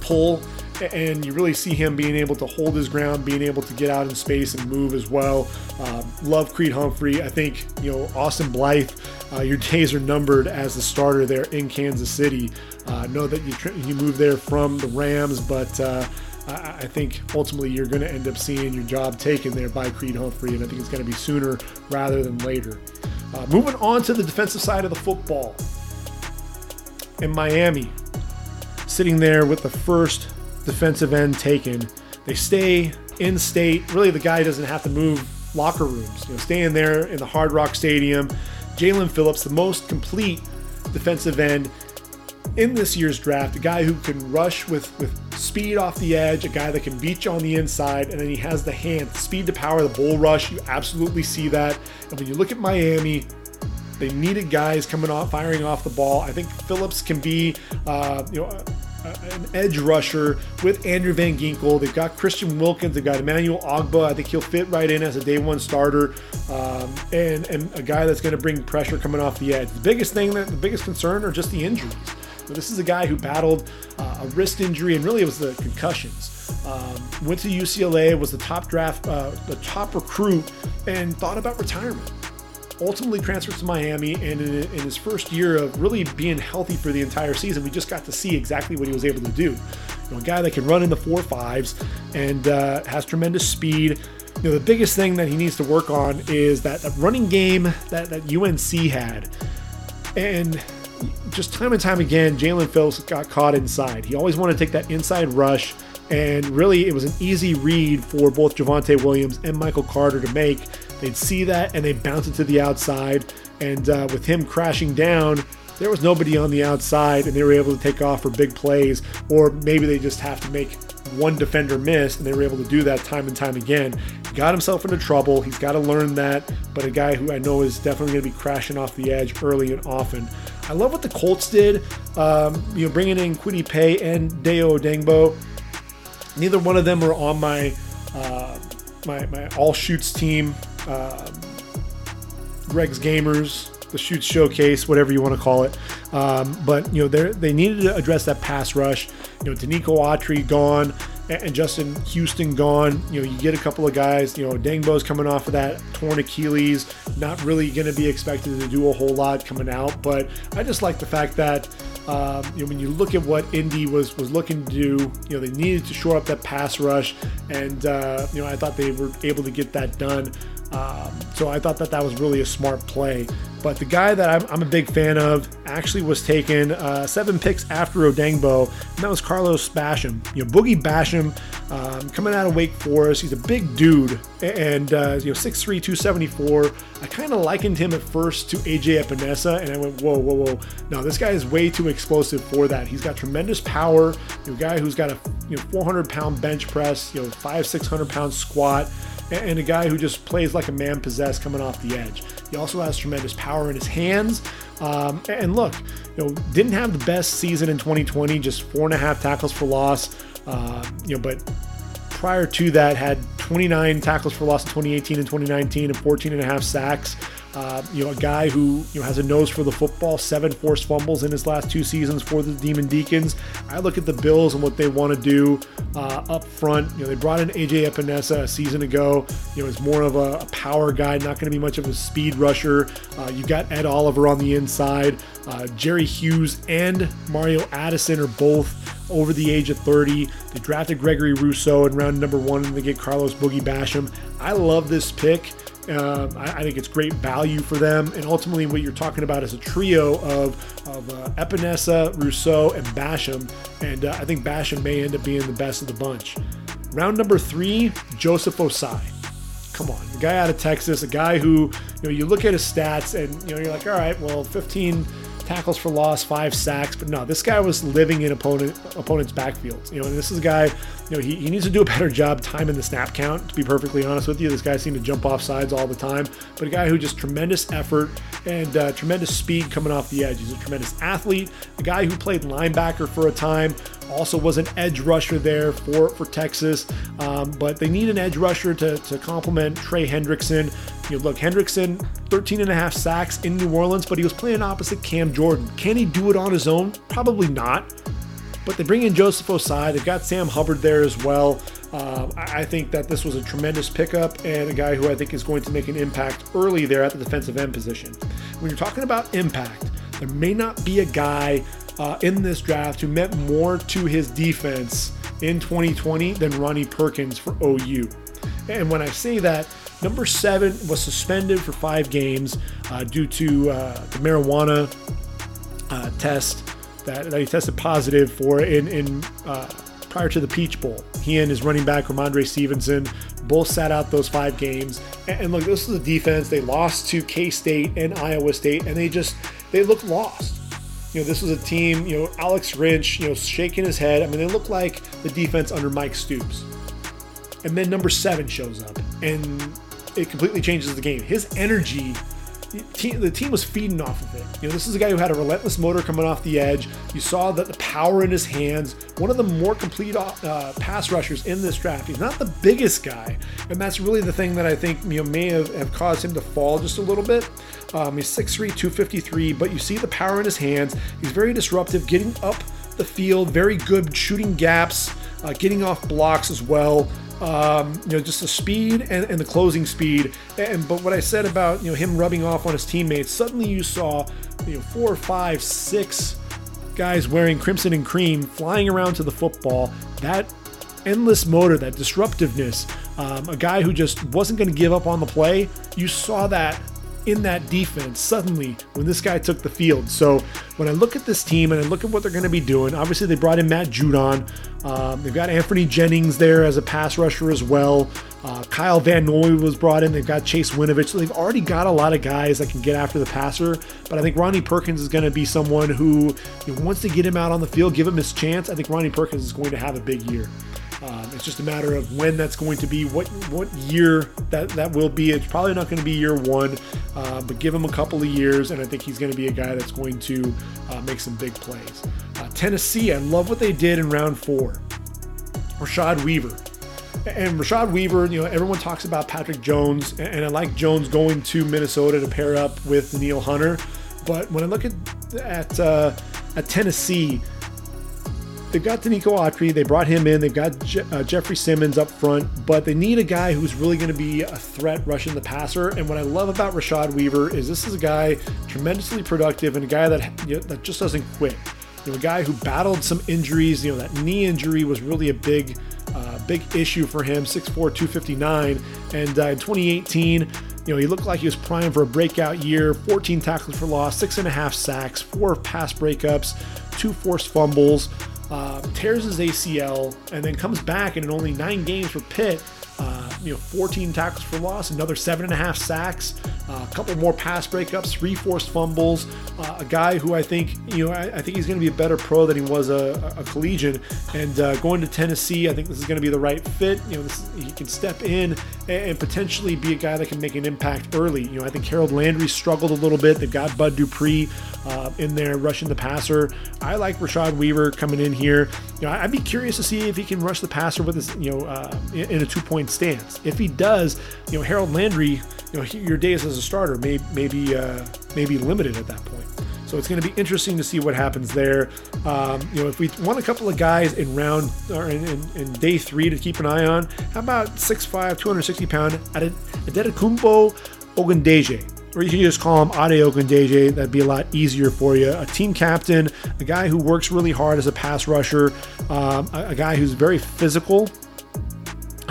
pull and you really see him being able to hold his ground, being able to get out in space and move as well. Um, love Creed Humphrey. I think you know Austin Blythe. Uh, your days are numbered as the starter there in Kansas City. Uh, know that you you moved there from the Rams, but. Uh, I think ultimately you're going to end up seeing your job taken there by Creed Humphrey, and I think it's going to be sooner rather than later. Uh, moving on to the defensive side of the football. In Miami, sitting there with the first defensive end taken. They stay in state. Really, the guy doesn't have to move locker rooms. You know, staying there in the Hard Rock Stadium. Jaelan Phillips, the most complete defensive end in this year's draft, a guy who can rush with, with speed off the edge, a guy that can beat you on the inside, and then he has the hand, speed to power, the bull rush. You absolutely see that. And when you look at Miami, they needed guys coming off, firing off the ball. I think Phillips can be, uh, you know, an edge rusher with Andrew Van Ginkel. They've got Christian Wilkins. They've got Emmanuel Ogbah. I think he'll fit right in as a day one starter um, and, and a guy that's going to bring pressure coming off the edge. The biggest thing, that the biggest concern are just the injuries. This is a guy who battled uh, a wrist injury and really it was the concussions. Um, went to UCLA, was the top draft, uh, the top recruit, and thought about retirement ultimately transfers to Miami, and in, in, his first year of really being healthy for the entire season, we just got to see exactly what he was able to do. You know, a guy that can run in the four fives and uh, has tremendous speed. You know, the biggest thing that he needs to work on is that, that running game that, that UNC had. And just time and time again, Jaelan Phillips got caught inside. He always wanted to take that inside rush, and really it was an easy read for both Javonte Williams and Michael Carter to make They'd see that and they'd bounce it to the outside. And uh, with him crashing down, there was nobody on the outside and they were able to take off for big plays. Or maybe they just have to make one defender miss and they were able to do that time and time again. He got himself into trouble. He's got to learn that. But a guy who I know is definitely going to be crashing off the edge early and often. I love what the Colts did, um, you know, bringing in Kwity Paye and Dayo Odeyingbo. Neither one of them were on my uh, my, my all shoots team um, Greg's Gamers, the Shoots Showcase, whatever you want to call it. Um, but you know they they needed to address that pass rush. You know, Denico Autry gone and Justin Houston gone. You know, you get a couple of guys. You know, Dangbo's coming off of that torn Achilles, not really going to be expected to do a whole lot coming out. But I just like the fact that um, you know when you look at what Indy was was looking to do, you know, they needed to shore up that pass rush, and uh, you know I thought they were able to get that done. Um, so I thought that that was really a smart play. But the guy that I'm, I'm a big fan of actually was taken uh, seven picks after Odeyingbo, and that was Carlos Basham. You know, Boogie Basham um, coming out of Wake Forest. He's a big dude, and uh, you know, 6'3", 274. I kind of likened him at first to AJ Epenesa, and I went, whoa, whoa, whoa. No, this guy is way too explosive for that. He's got tremendous power. You know, guy who's got a you know 400 pound bench press, you know, five 600 pound squat and a guy who just plays like a man possessed coming off the edge. He also has tremendous power in his hands. Um, and look, you know, didn't have the best season in 2020, just four and a half tackles for loss. Uh, you know, but prior to that, had 29 tackles for loss in 2018 and 2019 and 14 and a half sacks. Uh, you know, a guy who you know has a nose for the football, seven forced fumbles in his last two seasons for the Demon Deacons. I look at the Bills and what they want to do uh, up front. You know, they brought in AJ Epenesa a season ago. You know, he's more of a, a power guy, not going to be much of a speed rusher. Uh, you got Ed Oliver on the inside. Uh, Jerry Hughes and Mario Addison are both over the age of 30. They drafted Gregory Rousseau in round number one and they get Carlos Boogie Basham. I love this pick. Um, I, I, think it's great value for them. And ultimately, what you're talking about is a trio of, of uh, Epenesa, Rousseau, and Basham. And uh, I think Basham may end up being the best of the bunch. Round number three, Joseph Ossai. come on, the guy out of Texas, a guy who, you know, you look at his stats and you know you're like, all right, well, 15 tackles for loss, five sacks. But no, this guy was living in opponent opponent's backfields. You know, and this is a guy, you know, he, he needs to do a better job timing the snap count, to be perfectly honest with you. This guy seemed to jump off sides all the time. But a guy who just tremendous effort and uh, tremendous speed coming off the edge. He's a tremendous athlete, a guy who played linebacker for a time, also was an edge rusher there for, for Texas. Um, but they need an edge rusher to, to complement Trey Hendrickson. You look, Hendrickson, 13 and a half sacks in New Orleans, but he was playing opposite Cam Jordan. Can he do it on his own? Probably not. But they bring in Joseph Ossai. They've got Sam Hubbard there as well. Uh, I think that this was a tremendous pickup and a guy who I think is going to make an impact early there at the defensive end position. When you're talking about impact, there may not be a guy uh, in this draft who meant more to his defense in 2020 than Ronnie Perkins for OU. And when I say that, number seven was suspended for five games uh, due to uh, the marijuana uh, test that, that, he tested positive for in, in uh, prior to the Peach Bowl. He and his running back Rhamondre Stevenson both sat out those five games. And, and look, this is a defense. They lost to K State and Iowa State, and they just they looked lost. You know, this was a team, you know, Alex Grinch, you know, shaking his head. I mean, they look like the defense under Mike Stoops. And then number seven shows up and it completely changes the game. His energy the team was feeding off of it. You know, this is a guy who had a relentless motor coming off the edge. You saw that the power in his hands. One of the more complete uh, pass rushers in this draft. He's not the biggest guy, and that's really the thing that I think you know may have, have caused him to fall just a little bit. Um, he's 6'3", 253, but you see the power in his hands. He's very disruptive, getting up the field, very good shooting gaps, uh, getting off blocks as well. Um, you know, just the speed and, and, the closing speed. And but what I said about you know him rubbing off on his teammates, suddenly you saw you know four, five, six guys wearing crimson and cream flying around to the football. That endless motor, that disruptiveness, um, a guy who just wasn't going to give up on the play. You saw that in that defense suddenly when this guy took the field. So when I look at this team and I look at what they're going to be doing, obviously they brought in Matt Judon. Um, they've got Anfernee Jennings there as a pass rusher as well. Uh, Kyle Van Noy was brought in. They've got Chase Winovich. So they've already got a lot of guys that can get after the passer. But I think Ronnie Perkins is going to be someone who you know, wants to get him out on the field, give him his chance. I think Ronnie Perkins is going to have a big year. Um, it's just a matter of when that's going to be, what what year that that will be. It's probably not going to be year one, uh, but give him a couple of years, and I think he's going to be a guy that's going to uh, make some big plays. Uh, Tennessee, I love what they did in round four. Rashad Weaver. And Rashad Weaver, you know, everyone talks about Patrick Jones, and I like Jones going to Minnesota to pair up with Danielle Hunter. But when I look at at uh, at Tennessee, they've got Denico Autry. They brought him in. They've got Je- uh, Jeffery Simmons up front, but they need a guy who's really going to be a threat rushing the passer. And what I love about Rashad Weaver is this is a guy tremendously productive and a guy that you know, that just doesn't quit. You know, a guy who battled some injuries. You know, that knee injury was really a big, uh, big issue for him. 6'4", 259, and uh, in 2018. You know, he looked like he was primed for a breakout year 14 tackles for loss, six and a half sacks, four pass breakups, two forced fumbles uh, tears his ACL, and then comes back and in only nine games for Pitt, uh, you know, 14 tackles for loss, another seven and a half sacks, uh, a couple more pass breakups, three forced fumbles. Uh, a guy who I think, you know, I, I think he's going to be a better pro than he was a, a collegian. And uh, going to Tennessee, I think this is going to be the right fit. You know, this, he can step in and, and, potentially be a guy that can make an impact early. You know, I think Harold Landry struggled a little bit. They've got Bud Dupree uh, in there rushing the passer. I like Rashad Weaver coming in here. You know, I'd be curious to see if he can rush the passer with his, you know, uh, in, a two-point stance. If he does, you know, Harold Landry, you know, your days as a starter may, may, be, uh, may be limited at that point. So it's going to be interesting to see what happens there. Um, you know, if we want a couple of guys in round or in, in, in day three to keep an eye on, how about 6'5", 260 pound Adetokunbo Ogundeji? Or you can just call him Ade Ogundeji. That'd be a lot easier for you. A team captain, a guy who works really hard as a pass rusher, um, a, a guy who's very physical,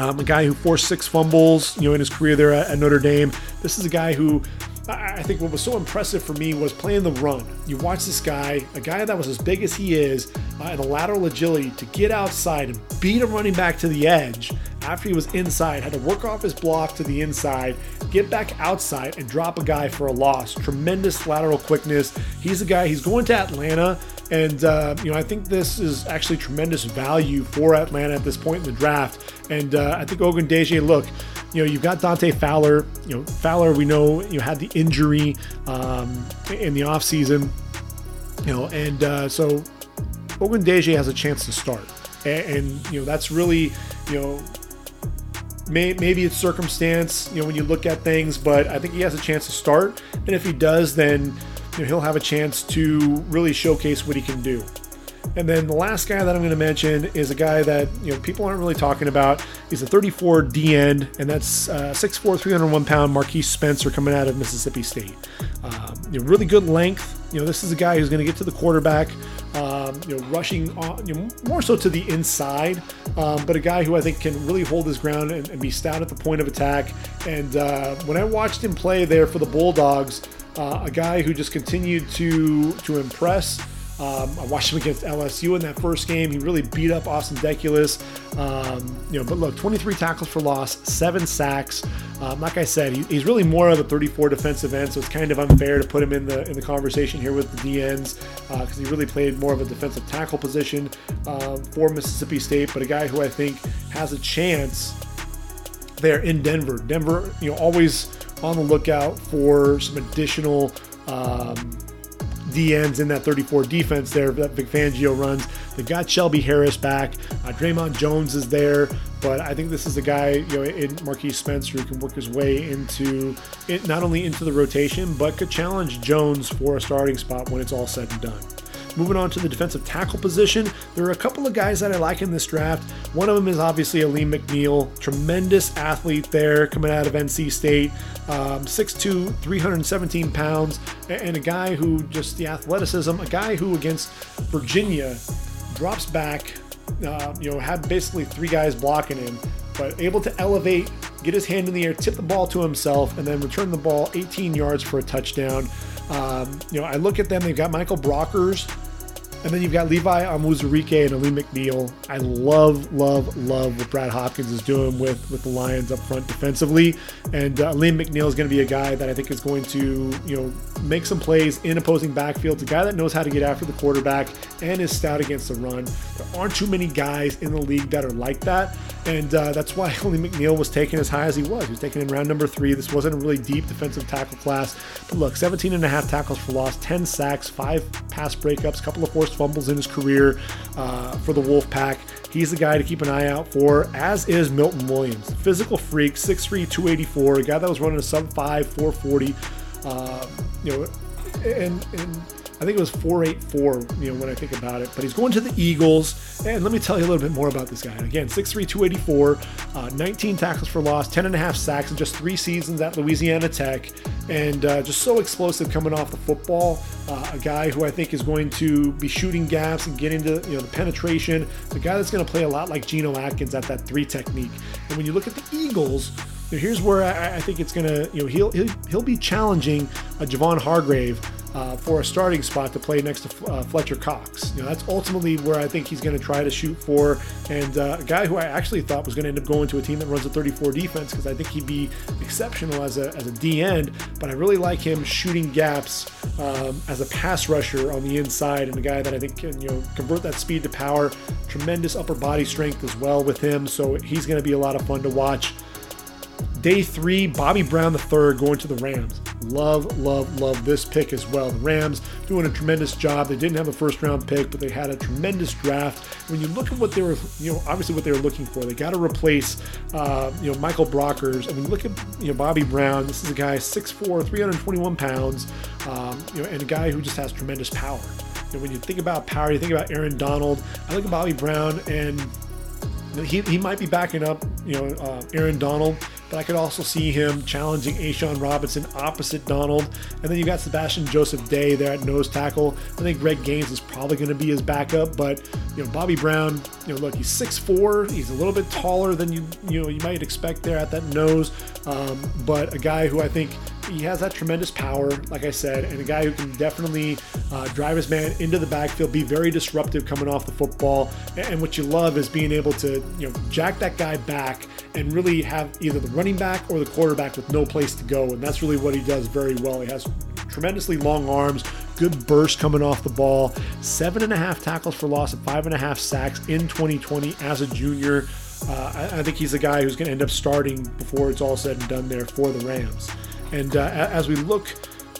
um, a guy who forced six fumbles, you know, in his career there at, Notre Dame. This is a guy who I think what was so impressive for me was playing the run. You watch this guy, a guy that was as big as he is, uh, and the lateral agility to get outside and beat a running back to the edge after he was inside, had to work off his block to the inside, get back outside, and drop a guy for a loss. Tremendous lateral quickness. He's a guy, he's going to Atlanta. And, uh, you know, I think this is actually tremendous value for Atlanta at this point in the draft. And uh, I think Ogundeji, look, you know, you've got Dante Fowler. You know, Fowler, we know, you know, had the injury um, in the offseason, you know, and uh, so Ogundeji has a chance to start. And, and, you know, that's really, you know, may, maybe it's circumstance, you know, when you look at things, but I think he has a chance to start. And if he does, then you know, he'll have a chance to really showcase what he can do. And then the last guy that I'm going to mention is a guy that you know people aren't really talking about. He's a 34 D end, and that's uh, 6'4", 301 pound Marquiss Spencer coming out of Mississippi State. Um, you know, really good length. You know, this is a guy who's going to get to the quarterback. Um, you know, rushing on, you know, more so to the inside, um, but a guy who I think can really hold his ground and, and be stout at the point of attack. And uh, when I watched him play there for the Bulldogs, uh, a guy who just continued to to impress. Um, I watched him against LSU in that first game. He really beat up Austin Deculus. Um, you know, but look, 23 tackles for loss, seven sacks. Um, like I said, he, he's really more of a 34 defensive end, so it's kind of unfair to put him in the in the conversation here with the DNs because uh, he really played more of a defensive tackle position um, for Mississippi State. But a guy who I think has a chance there in Denver. Denver, you know, always on the lookout for some additional um, DNs in that 34 defense there that Vic Fangio runs. They've got Shelby Harris back. Uh, Dre'Mont Jones is there, but I think this is a guy, you know, in Marquiss Spencer who can work his way into it, not only into the rotation, but could challenge Jones for a starting spot when it's all said and done. Moving on to the defensive tackle position, there are a couple of guys that I like in this draft. One of them is obviously Alim McNeill, tremendous athlete there coming out of NC State, um, 6'2, 317 pounds, and a guy who just the athleticism, a guy who against Virginia drops back, uh, you know, had basically three guys blocking him, but able to elevate, get his hand in the air, tip the ball to himself, and then return the ball 18 yards for a touchdown. Um, you know, I look at them. They've got Michael Brockers, and then you've got Levi Onwuzurike and Alim McNeill. I love, love, love what Brad Hopkins is doing with, with the Lions up front defensively. And uh, Alim McNeill is going to be a guy that I think is going to, you know, make some plays in opposing backfields. A guy that knows how to get after the quarterback and is stout against the run. There aren't too many guys in the league that are like that. And uh, that's why Alim McNeill was taken as high as he was. He was taken in round number three. This wasn't a really deep defensive tackle class. But look, 17 and a half tackles for loss, 10 sacks, five pass breakups, couple of forced fumbles in his career uh, for the Wolfpack. He's the guy to keep an eye out for, as is Milton Williams. Physical freak, 6'3, 284, a guy that was running a sub 5, 440. Uh, you know, and, and I think it was 484, you know, when I think about it. But he's going to the Eagles. And let me tell you a little bit more about this guy. Again, 6'3, 284, uh, 19 tackles for loss, 10 and a half sacks in just three seasons at Louisiana Tech. And uh, just so explosive coming off the football. Uh, a guy who I think is going to be shooting gaps and get into you know the penetration. The guy that's going to play a lot like Geno Atkins at that three technique. And when you look at the Eagles, here's where I, I think it's to, you know, he'll, he'll, he'll be challenging a Javon Hargrave uh, for a starting spot to play next to uh, Fletcher Cox. You know, that's ultimately where I think he's going to try to shoot for. And uh, a guy who I actually thought was going to end up going to a team that runs a 34 defense because I think he'd be exceptional as a, as a D end. But I really like him shooting gaps um, as a pass rusher on the inside and a guy that I think can, you know, convert that speed to power. Tremendous upper body strength as well with him. So he's going to be a lot of fun to watch. Day three, Bobby Brown III going to the Rams. Love, love, love this pick as well. The Rams doing a tremendous job. They didn't have a first round pick, but they had a tremendous draft. When you look at what they were, you know, obviously what they were looking for, they got to replace, uh, you know, Michael Brockers. I mean, look at, you know, Bobby Brown. This is a guy 6'4, 321 pounds, um, you know, and a guy who just has tremendous power. Know, when you think about power, you think about Aaron Donald. I look at Bobby Brown and he, he might be backing up, you know, uh, Aaron Donald, but I could also see him challenging A'Shawn Robinson opposite Donald. And then you got Sebastian Joseph Day there at nose tackle. I think Greg Gaines is probably going to be his backup, but you know, Bobby Brown, you know, look, he's 6'4", he's a little bit taller than you you know you might expect there at that nose, um, but a guy who I think he has that tremendous power, like I said, and a guy who can definitely uh, drive his man into the backfield, be very disruptive coming off the football. And what you love is being able to, you know, jack that guy back and really have either the running back or the quarterback with no place to go. And that's really what he does very well. He has tremendously long arms, good burst coming off the ball, seven and a half tackles for loss, and five and a half sacks in 2020 as a junior. Uh, I, I, think he's a guy who's going to end up starting before it's all said and done there for the Rams. And uh, as we look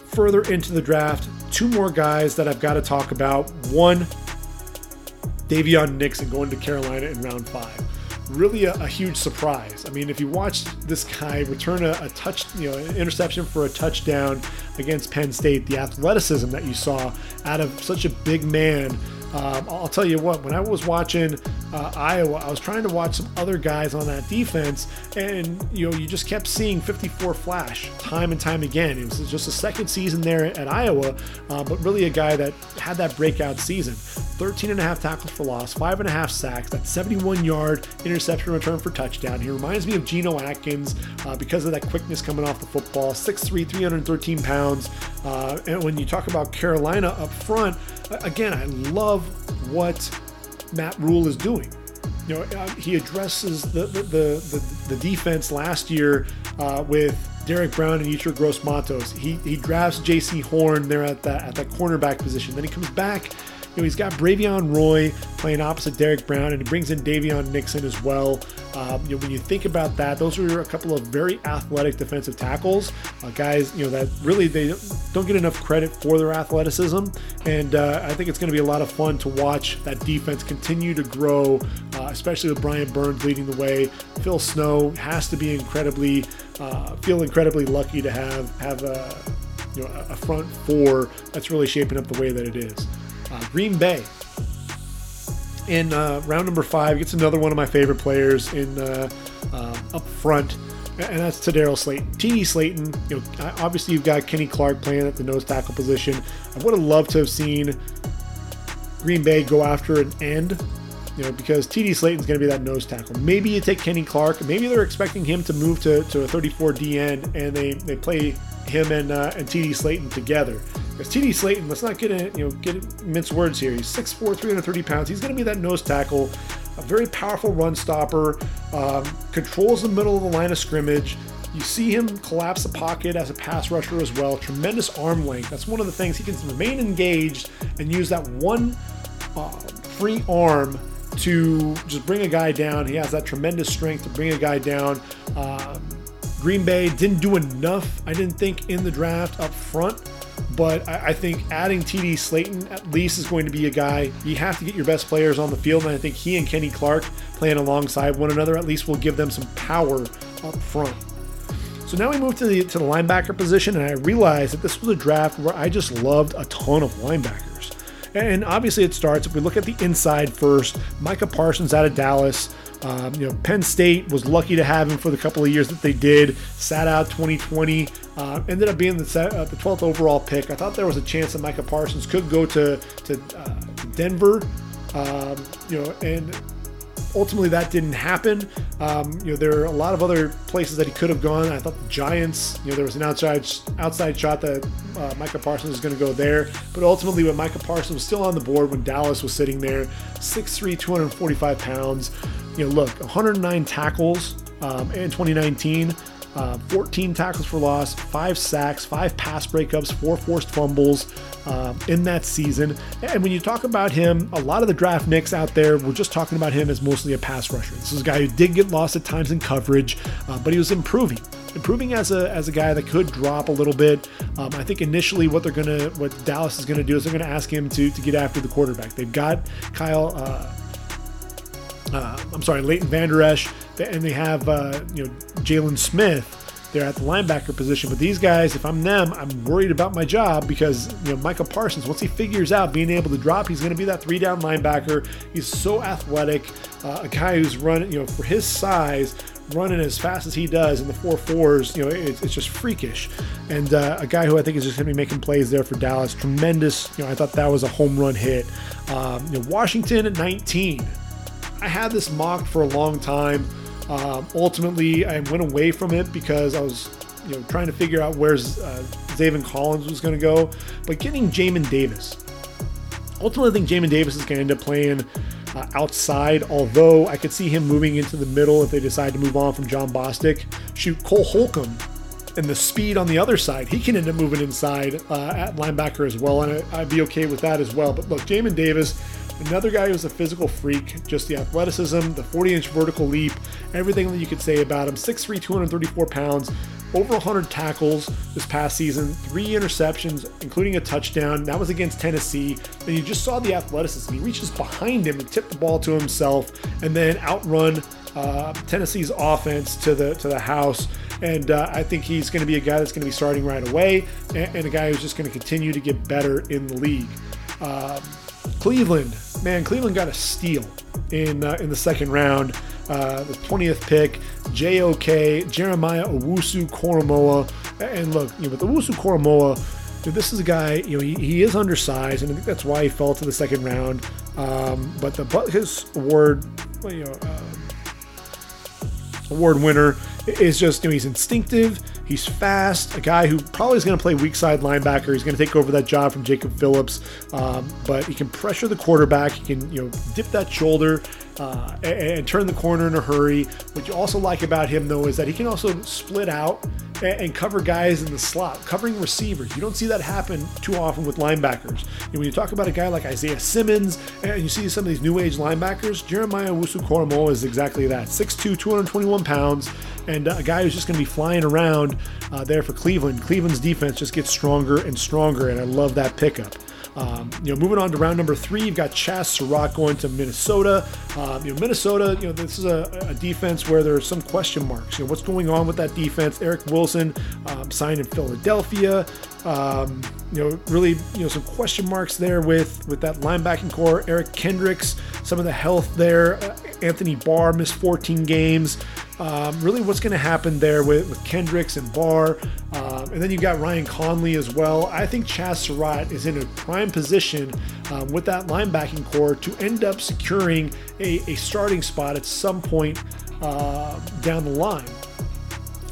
further into the draft, two more guys that I've got to talk about. One, Daviyon Nixon going to Carolina in round five really a, a, huge surprise. I mean, if you watch this guy return a, a, touch, you know, an interception for a touchdown against Penn State, the athleticism that you saw out of such a big man um, I'll tell you what, when I was watching uh, Iowa, I was trying to watch some other guys on that defense, and you know, you just kept seeing 54 flash time and time again. It was just a second season there at Iowa, uh, but really a guy that had that breakout season. 13 and a half tackles for loss, five and a half sacks, that 71 yard interception return for touchdown. He reminds me of Geno Atkins uh, because of that quickness coming off the football. 6'3, 313 pounds. Uh, and when you talk about Carolina up front, again, I love what Matt Rhule is doing. You know, uh, he addresses the the, the, the defense last year uh, with Derrick Brown and Yetur Gross Matos. He he drafts Jaycee Horn there at that at that cornerback position. Then he comes back know, he's got Bravion Roy playing opposite Derrick Brown, and he brings in Daviyon Nixon as well. Um, you know, when you think about that, those are a couple of very athletic defensive tackles, uh, guys. You know that really they don't get enough credit for their athleticism, and uh, I think it's going to be a lot of fun to watch that defense continue to grow, uh, especially with Brian Burns leading the way. Phil Snow has to be incredibly uh, feel incredibly lucky to have have a you know a front four that's really shaping up the way that it is. Green Bay in uh, round number five gets another one of my favorite players in uh, uh, up front, and that's Tedarrell Slaton. TD Slaton, you know, obviously you've got Kenny Clark playing at the nose tackle position. I would have loved to have seen Green Bay go after an end, you know, because TD Slaton's going to be that nose tackle. Maybe you take Kenny Clark. Maybe they're expecting him to move to, to a 34 D end, and they, they play him and uh, and TD Slaton together. Because TD Slaton, let's not get in, you know get mince words here. He's 6'4", 330 pounds. He's going to be that nose tackle, a very powerful run stopper, um, controls the middle of the line of scrimmage. You see him collapse the pocket as a pass rusher as well. Tremendous arm length. That's one of the things he can remain engaged and use that one uh, free arm to just bring a guy down. He has that tremendous strength to bring a guy down. Um, Green Bay didn't do enough, I didn't think, in the draft up front. But I, think adding TD Slaton at least is going to be a guy you have to get your best players on the field. And I think he and Kenny Clark playing alongside one another at least will give them some power up front. So now we move to the to the linebacker position, and I realized that this was a draft where I just loved a ton of linebackers. And obviously, it starts if we look at the inside first. Micah Parsons out of Dallas. Um, you know, Penn State was lucky to have him for the couple of years that they did. Sat out 2020. Uh, ended up being the, uh, the 12th overall pick. I thought there was a chance that Micah Parsons could go to to, uh, Denver. Um, you know, and ultimately that didn't happen. Um, you know, there are a lot of other places that he could have gone. I thought the Giants, you know, there was an outside outside shot that uh, Micah Parsons was going to go there, but ultimately when Micah Parsons was still on the board when Dallas was sitting there, 6'3", 245 pounds. You know, look, 109 tackles um, in 2019. Uh, 14 tackles for loss, five sacks, five pass breakups, four forced fumbles uh, in that season. And when you talk about him, a lot of the draft nicks out there were just talking about him as mostly a pass rusher. This is a guy who did get lost at times in coverage, uh, but he was improving. Improving as a, as a guy that could drop a little bit. Um, I think initially what they're gonna what Dallas is gonna do is they're gonna ask him to to get after the quarterback. They've got Kyle uh, uh, I'm sorry, Leighton Vander Esch, and they have uh, you know Jaylon Smith. They're at the linebacker position, but these guys, if I'm them, I'm worried about my job because you know Micah Parsons. Once he figures out being able to drop, he's going to be that three down linebacker. He's so athletic, uh, a guy who's running, you know, for his size, running as fast as he does in the four fours, you know, it's, it's just freakish. And uh, a guy who I think is just going to be making plays there for Dallas. Tremendous. You know, I thought that was a home run hit. Um, you know, Washington at 19. I had this mocked for a long time. Um, ultimately, I went away from it because I was you know, trying to figure out where uh, Zaven Collins was going to go, but getting Jamin Davis. Ultimately, I think Jamin Davis is going to end up playing uh, outside, although I could see him moving into the middle if they decide to move on from Jon Bostic. Shoot, Cole Holcomb and the speed on the other side, he can end up moving inside uh, at linebacker as well, and I, would be okay with that as well. But look, Jamin Davis, another guy who's a physical freak, just the athleticism, the 40 inch vertical leap, everything that you could say about him. 6'3, 234 pounds, over 100 tackles this past season, three interceptions, including a touchdown. That was against Tennessee. And you just saw the athleticism. He reaches behind him and tipped the ball to himself, and then outrun uh, Tennessee's offense to the to the house. And uh, I think he's going to be a guy that's going to be starting right away, and, and, a guy who's just going to continue to get better in the league. Um, Cleveland, man, Cleveland got a steal in uh, in the second round. Uh, the 20th pick, JOK, Jeremiah Owusu Koramoah. And look, you know, with Owusu Koramoah, this is a guy, you know, he, he, is undersized, and I think that's why he fell to the second round. Um, but the Butkus Award, you know, uh, award winner is just, you know, he's instinctive, he's fast, a guy who probably is going to play weak side linebacker. He's going to take over that job from Jacob Phillips, um, but he can pressure the quarterback. He can, you know, dip that shoulder uh, and, and, turn the corner in a hurry. What you also like about him, though, is that he can also split out and, cover guys in the slot, covering receivers. You don't see that happen too often with linebackers. And when you talk about a guy like Isaiah Simmons, and you see some of these new age linebackers, Jeremiah Wusu is exactly that 6'2, 221 pounds, and a guy who's just going to be flying around uh, there for Cleveland. Cleveland's defense just gets stronger and stronger, and I love that pickup. Um, you know, moving on to round number three, you've got Chazz Surratt going to Minnesota. Um, you know, Minnesota, you know, this is a, a, defense where there are some question marks. You know, what's going on with that defense? Eric Wilson um, signed in Philadelphia. Um, you know, really, you know, some question marks there with with that linebacking core. Eric Kendricks, some of the health there. Uh, Anthony Barr missed 14 games. Um, really, what's going to happen there with, with Kendricks and Barr? Um, and then you've got Ryan Connelly as well. I think Chazz Surratt is in a prime position um, with that linebacking core to end up securing a, a starting spot at some point uh, down the line.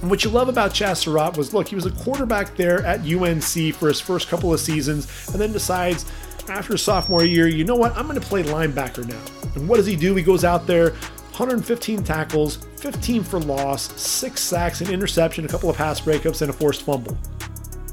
And what you love about Chazz Surratt was look, he was a quarterback there at UNC for his first couple of seasons and then decides after sophomore year, you know what, I'm going to play linebacker now. And what does he do? He goes out there, 115 tackles, 15 for loss, 6 sacks, an interception, a couple of pass breakups, and a forced fumble.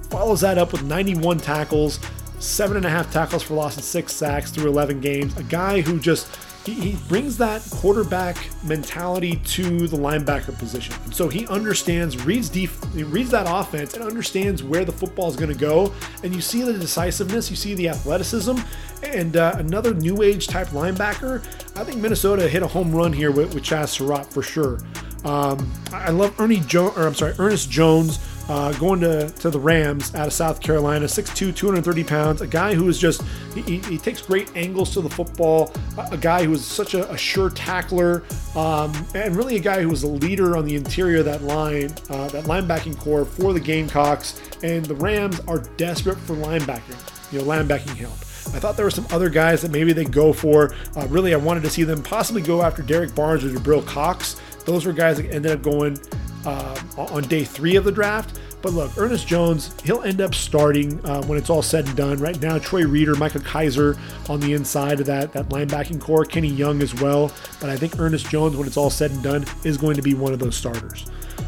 Follows that up with 91 tackles, 7.5 tackles for loss, and 6 sacks through 11 games. A guy who just he, he brings that quarterback mentality to the linebacker position. So he understands, reads def, he reads that offense and understands where the football is going to go. And you see the decisiveness, you see the athleticism, and uh, another new age type linebacker. I think Minnesota hit a home run here with, with Chazz Surratt for sure. Um, I love Ernie Jones, or I'm sorry, Ernest Jones uh, going to, to the Rams out of South Carolina, 6'2, 230 pounds, a guy who is just, he, he takes great angles to the football, a guy who is such a, a sure tackler, um, and really a guy who was a leader on the interior of that line, uh, that linebacking core for the Gamecocks. And the Rams are desperate for linebacking, you know, linebacking help. I thought there were some other guys that maybe they go for. Uh, really, I wanted to see them possibly go after Derrick Barnes or Jabril Cox. Those were guys that ended up going uh, on day three of the draft. But look, Ernest Jones, he'll end up starting uh, when it's all said and done. Right now, Troy Reeder, Micah Kiser on the inside of that, that linebacking core, Kenny Young as well. But I think Ernest Jones, when it's all said and done, is going to be one of those starters.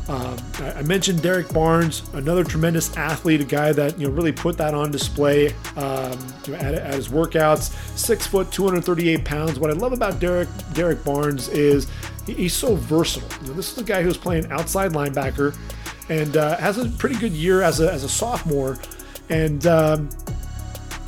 Um, I mentioned Derrick Barnes, another tremendous athlete, a guy that you know really put that on display um, at, at, his workouts. Six foot, 238 pounds. What I love about Derek Derrick Barnes is he's so versatile. You know, this is a guy who's playing outside linebacker and uh, has a pretty good year as a, as a sophomore. And um,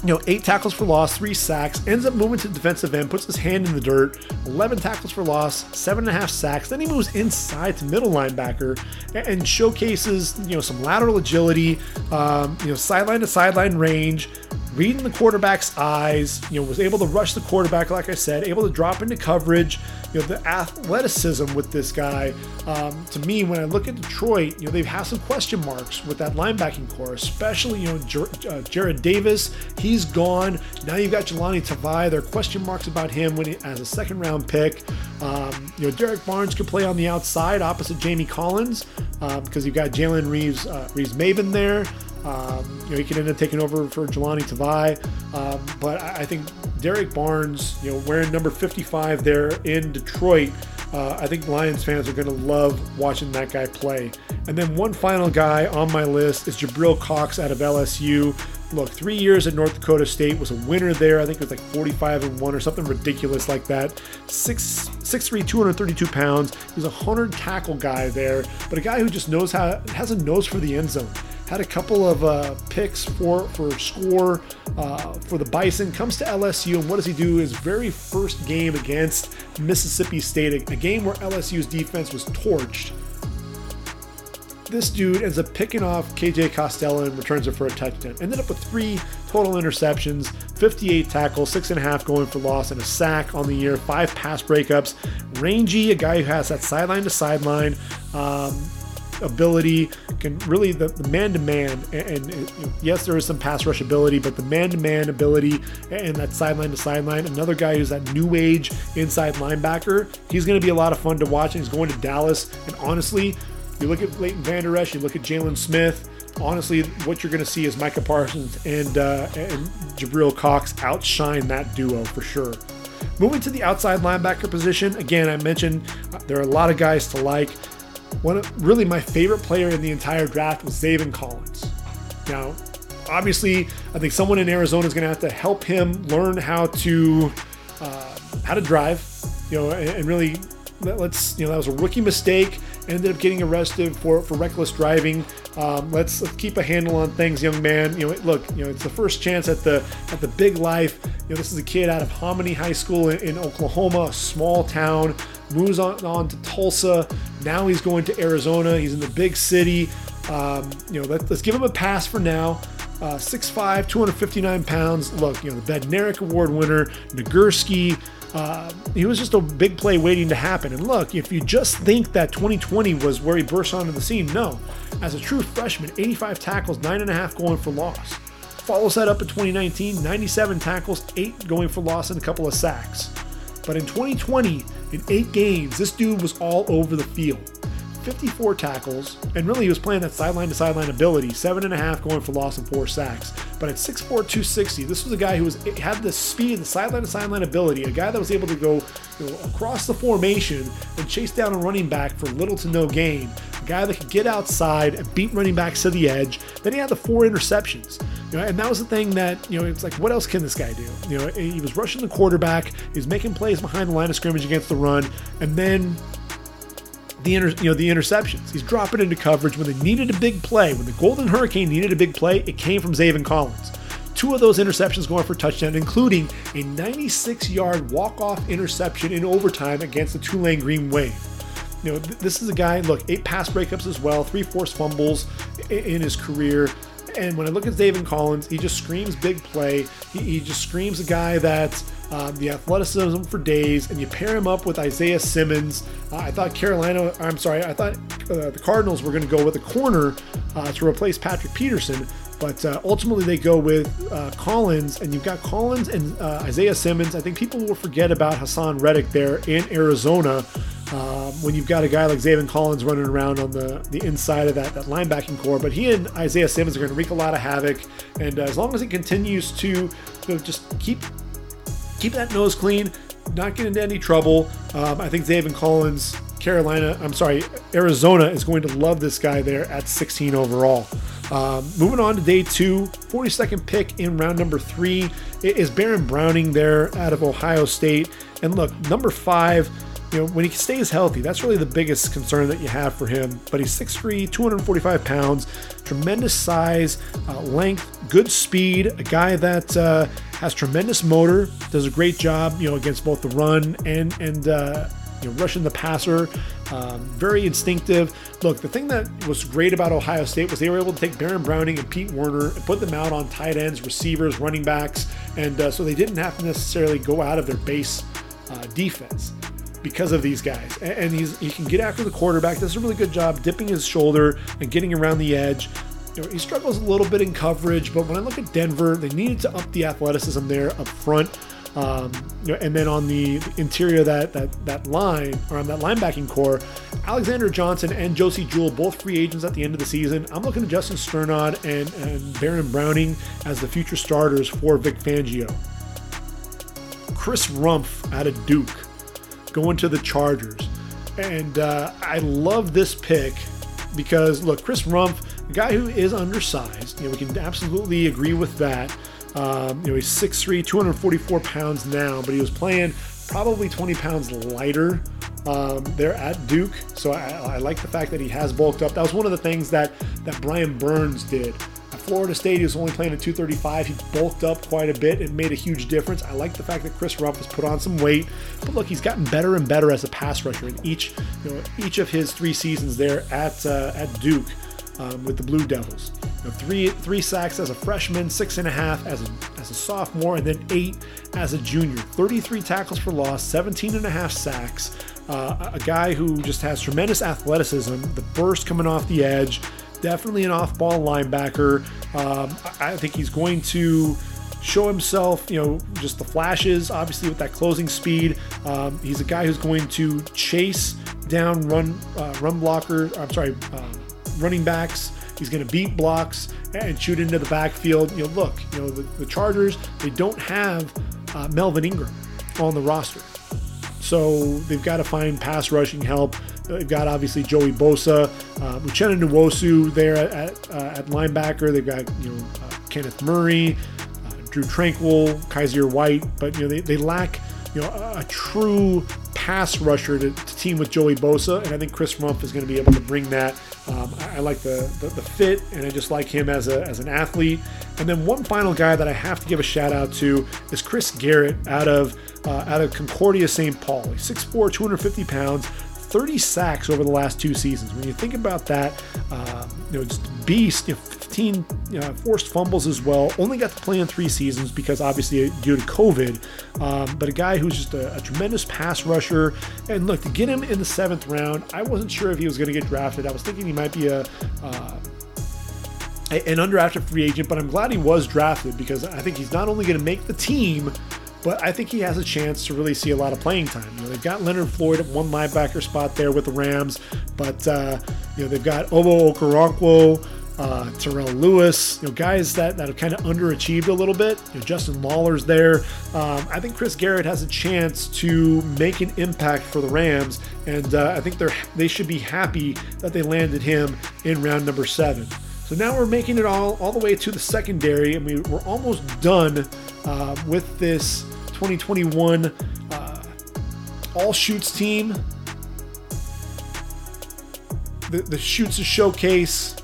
you know, eight tackles for loss, three sacks, ends up moving to defensive end, puts his hand in the dirt, 11 tackles for loss, seven and a half sacks. Then he moves inside to middle linebacker and showcases, you know, some lateral agility, um, you know, sideline to sideline range, reading the quarterback's eyes, you know, was able to rush the quarterback, like I said, able to drop into coverage. You know, the athleticism with this guy, um, to me, when I look at Detroit, you know, they've had some question marks with that linebacking core, especially, you know, Jer- uh, Jarrad Davis, he's gone. Now you've got Jahlani Tavai. There are question marks about him when he, as a second round pick. Um, you know, Derrick Barnes could play on the outside opposite Jamie Collins. because um, you've got Jalen Reeves, uh, Reeves Maybin there. Um, you know, he could end up taking over for Jahlani Tavai. Um, but I, I think Derrick Barnes, you know, wearing number 55 there in Detroit, uh, I think Lions fans are going to love watching that guy play. And then one final guy on my list is Jabril Cox out of LSU. Look, three years at North Dakota State was a winner there. I think it was like 45 and one or something ridiculous like that. Six, 6'3", 232 pounds. He was a hundred tackle guy there, but a guy who just knows how has a nose for the end zone had a couple of uh, picks for for score uh, for the Bison. Comes to LSU, and what does he do? His very first game against Mississippi State, a game where LSU's defense was torched. This dude ends up picking off KJ Costello and returns it for a touchdown. Ended up with three total interceptions, 58 tackles, six and a half going for loss, and a sack on the year, five pass breakups. Rangy, a guy who has that sideline to sideline. Um, ability can really the, man-to-man and, and yes there is some pass rush ability but the man-to-man ability and that sideline to sideline another guy who's that new age inside linebacker he's going to be a lot of fun to watch and he's going to dallas and honestly you look at Leighton Vander Esch, you look at Jaylon Smith honestly, what you're going to see is Micah Parsons and uh, and Jabril Cox outshine that duo for sure. Moving to the outside linebacker position, again, I mentioned uh, there are a lot of guys to like. One of, really my favorite player in the entire draft was Zaven Collins. Now, obviously, I think someone in Arizona is going to have to help him learn how to uh, how to drive, you know, and, and really let's you know that was a rookie mistake. Ended up getting arrested for for reckless driving. Um, let's, let's keep a handle on things, young man. You know, look, you know, it's the first chance at the at the big life. You know, this is a kid out of Hominy High School in, in Oklahoma, a small town moves on, on to Tulsa. Now he's going to Arizona. He's in the big city. Um, you know, let, us give him a pass for now. Uh, 6'5", 259 pounds. Look, you know, the Bednarik Award winner, Nagurski. Uh, he was just a big play waiting to happen. And look, if you just think that 2020 was where he burst onto the scene, no. As a true freshman, 85 tackles, nine and a half going for loss. Follows that up in 2019, 97 tackles, eight going for loss, and a couple of sacks. But in 2020, in eight games, this dude was all over the field. 54 tackles, and really he was playing that sideline to sideline ability, seven and a half going for loss and four sacks. But at 6'4, 260, this was a guy who was had the speed, the sideline to sideline ability, a guy that was able to go you know, across the formation and chase down a running back for little to no gain. A guy that could get outside and beat running backs to the edge. Then he had the four interceptions. Know, and that was the thing that, you know, it's like, what else can this guy do? You know, he was rushing the quarterback, he's making plays behind the line of scrimmage against the run, and then the inter, you know the interceptions. He's dropping into coverage when they needed a big play. When the Golden Hurricane needed a big play, it came from Zaven Collins. Two of those interceptions going for touchdown, including a 96-yard walk-off interception in overtime against the Tulane Green Wave. You know, this is a guy. Look, eight pass breakups as well, three forced fumbles in his career. And when I look at Zaven Collins, he just screams big play. He, he just screams a guy that um, the athleticism for days, and you pair him up with Isaiah Simmons. Uh, I thought Carolina, I'm sorry, I thought uh, the Cardinals were going to go with a corner uh, to replace Patrick Peterson, but uh, ultimately they go with uh, Collins, and you've got Collins and uh, Isaiah Simmons. I think people will forget about Haason Reddick there in Arizona. Um, when you've got a guy like Zaven Collins running around on the, the inside of that, that linebacking core. But he and Isaiah Simmons are going to wreak a lot of havoc. And uh, as long as he continues to you know, just keep keep that nose clean, not get into any trouble, um, I think Zaven Collins, Carolina, I'm sorry, Arizona is going to love this guy there at 16 overall. Um, moving on to day two, 42nd pick in round number three is Baron Browning there out of Ohio State. And look, number five, you know, when he stays healthy, that's really the biggest concern that you have for him. But he's 6'3, 245 pounds, tremendous size, uh, length, good speed, a guy that uh, has tremendous motor, does a great job, you know, against both the run and and uh, you know, rushing the passer. Um, very instinctive. Look, the thing that was great about Ohio State was they were able to take Baron Browning and Pete Werner and put them out on tight ends, receivers, running backs, and uh, so they didn't have to necessarily go out of their base uh, defense because of these guys. And he's he can get after the quarterback. Does a really good job dipping his shoulder and getting around the edge. You know, he struggles a little bit in coverage, but when I look at Denver, they needed to up the athleticism there up front. Um, you know, and then on the interior that that that line or on that linebacking core, Alexander Johnson and Josey Jewell, both free agents at the end of the season. I'm looking at Justin Strnad and, and Baron Browning as the future starters for Vic Fangio. Chris Rumph out of Duke going to the Chargers. And uh, I love this pick because, look, Chris Rumph, a guy who is undersized, you know, we can absolutely agree with that. Um, you know, he's 6'3, 244 pounds now, but he was playing probably 20 pounds lighter um, there at Duke. So I, I, like the fact that he has bulked up. That was one of the things that that Brian Burns did. Florida State, he was only playing at 235. He bulked up quite a bit. It made a huge difference. I like the fact that Chris Rumph has put on some weight. But look, he's gotten better and better as a pass rusher in each, you know, each of his three seasons there at uh, at Duke um, with the Blue Devils. You know, three three sacks as a freshman, six and a half as a, as a sophomore, and then eight as a junior. 33 tackles for loss, 17 and a half sacks. Uh, a guy who just has tremendous athleticism, the burst coming off the edge, definitely an off-ball linebacker. Um, I think he's going to show himself, you know, just the flashes, obviously with that closing speed. Um, he's a guy who's going to chase down run uh, run blocker. I'm sorry, uh, running backs. He's going to beat blocks and shoot into the backfield. You know, look, you know, the, the Chargers, they don't have uh, Melvin Ingram on the roster. So they've got to find pass rushing help. They've got obviously Joey Bosa, uh, Uchenna Nwosu there at, uh, at, linebacker. They've got you know uh, Kenneth Murray, uh, Drue Tranquill, Kyzir White, but you know they, they lack you know a, true pass rusher to, to, team with Joey Bosa, and I think Chris Rumph is going to be able to bring that. Um, I, I, like the, the, the fit, and I just like him as a as an athlete. And then one final guy that I have to give a shout out to is Chris Garrett out of uh, out of Concordia St. Paul. He's 6'4", 250 pounds. 30 sacks over the last two seasons. When you think about that, um, you know, beast, you know, 15 forced fumbles as well. Only got to play in three seasons because obviously due to COVID. Um, but a guy who's just a, a, tremendous pass rusher. And look, to get him in the seventh round, I wasn't sure if he was going to get drafted. I was thinking he might be a. Uh, an undrafted free agent, but I'm glad he was drafted because I think he's not only going to make the team, but I think he has a chance to really see a lot of playing time. You know, they've got Leonard Floyd at one linebacker spot there with the Rams, but uh, you know they've got Ogbo Okoronkwo, uh, Terrell Lewis, you know, guys that, that have kind of underachieved a little bit. You know, Justin Lawler's there. Um, I think Chris Garrett has a chance to make an impact for the Rams, and uh, I think they're they should be happy that they landed him in round number seven. So now we're making it all all the way to the secondary, and we, we're almost done uh, with this 2021 uh, All Shoots team. The, the Shoots Showcase,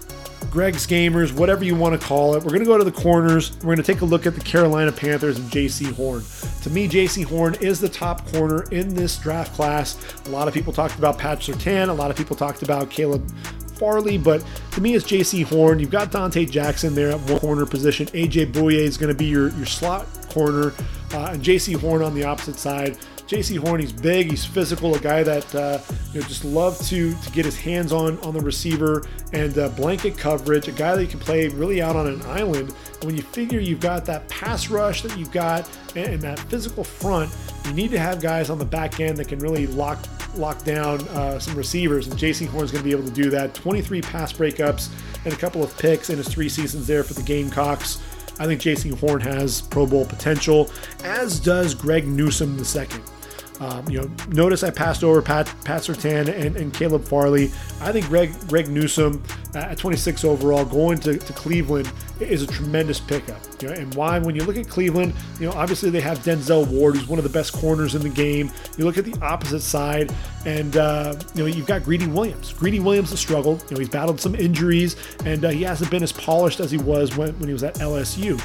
Greg's Gamers, whatever you want to call it. We're going to go to the corners. We're going to take a look at the Carolina Panthers and Jaycee Horn. To me, Jaycee Horn is the top corner in this draft class. A lot of people talked about Pat Surtain. A lot of people talked about Caleb Farley, but to me, it's Jaycee Horn. You've got Donte Jackson there at one corner position. AJ Bouye is going to be your, your slot corner, uh, and Jaycee Horn on the opposite side. Jaycee Horn, he's big, he's physical, a guy that uh, you know just love to to get his hands on on the receiver and uh, blanket coverage. A guy that you can play really out on an island. And when you figure you've got that pass rush that you've got and, and that physical front, you need to have guys on the back end that can really lock lock down uh, some receivers. And Jaycee Horn is going to be able to do that. 23 pass breakups and a couple of picks in his three seasons there for the Gamecocks. I think Jaycee Horn has Pro Bowl potential, as does Greg Newsome II. Um, you know, notice I passed over Pat, Pat Surtain and, and Caleb Farley. I think Greg, Greg Newsome uh, at 26 overall going to, to Cleveland is a tremendous pickup. You know, and why? When you look at Cleveland, you know, obviously they have Denzel Ward, who's one of the best corners in the game. You look at the opposite side, and uh, you know you've got Greedy Williams. Greedy Williams has struggled. You know, he's battled some injuries, and uh, he hasn't been as polished as he was when, when he was at LSU.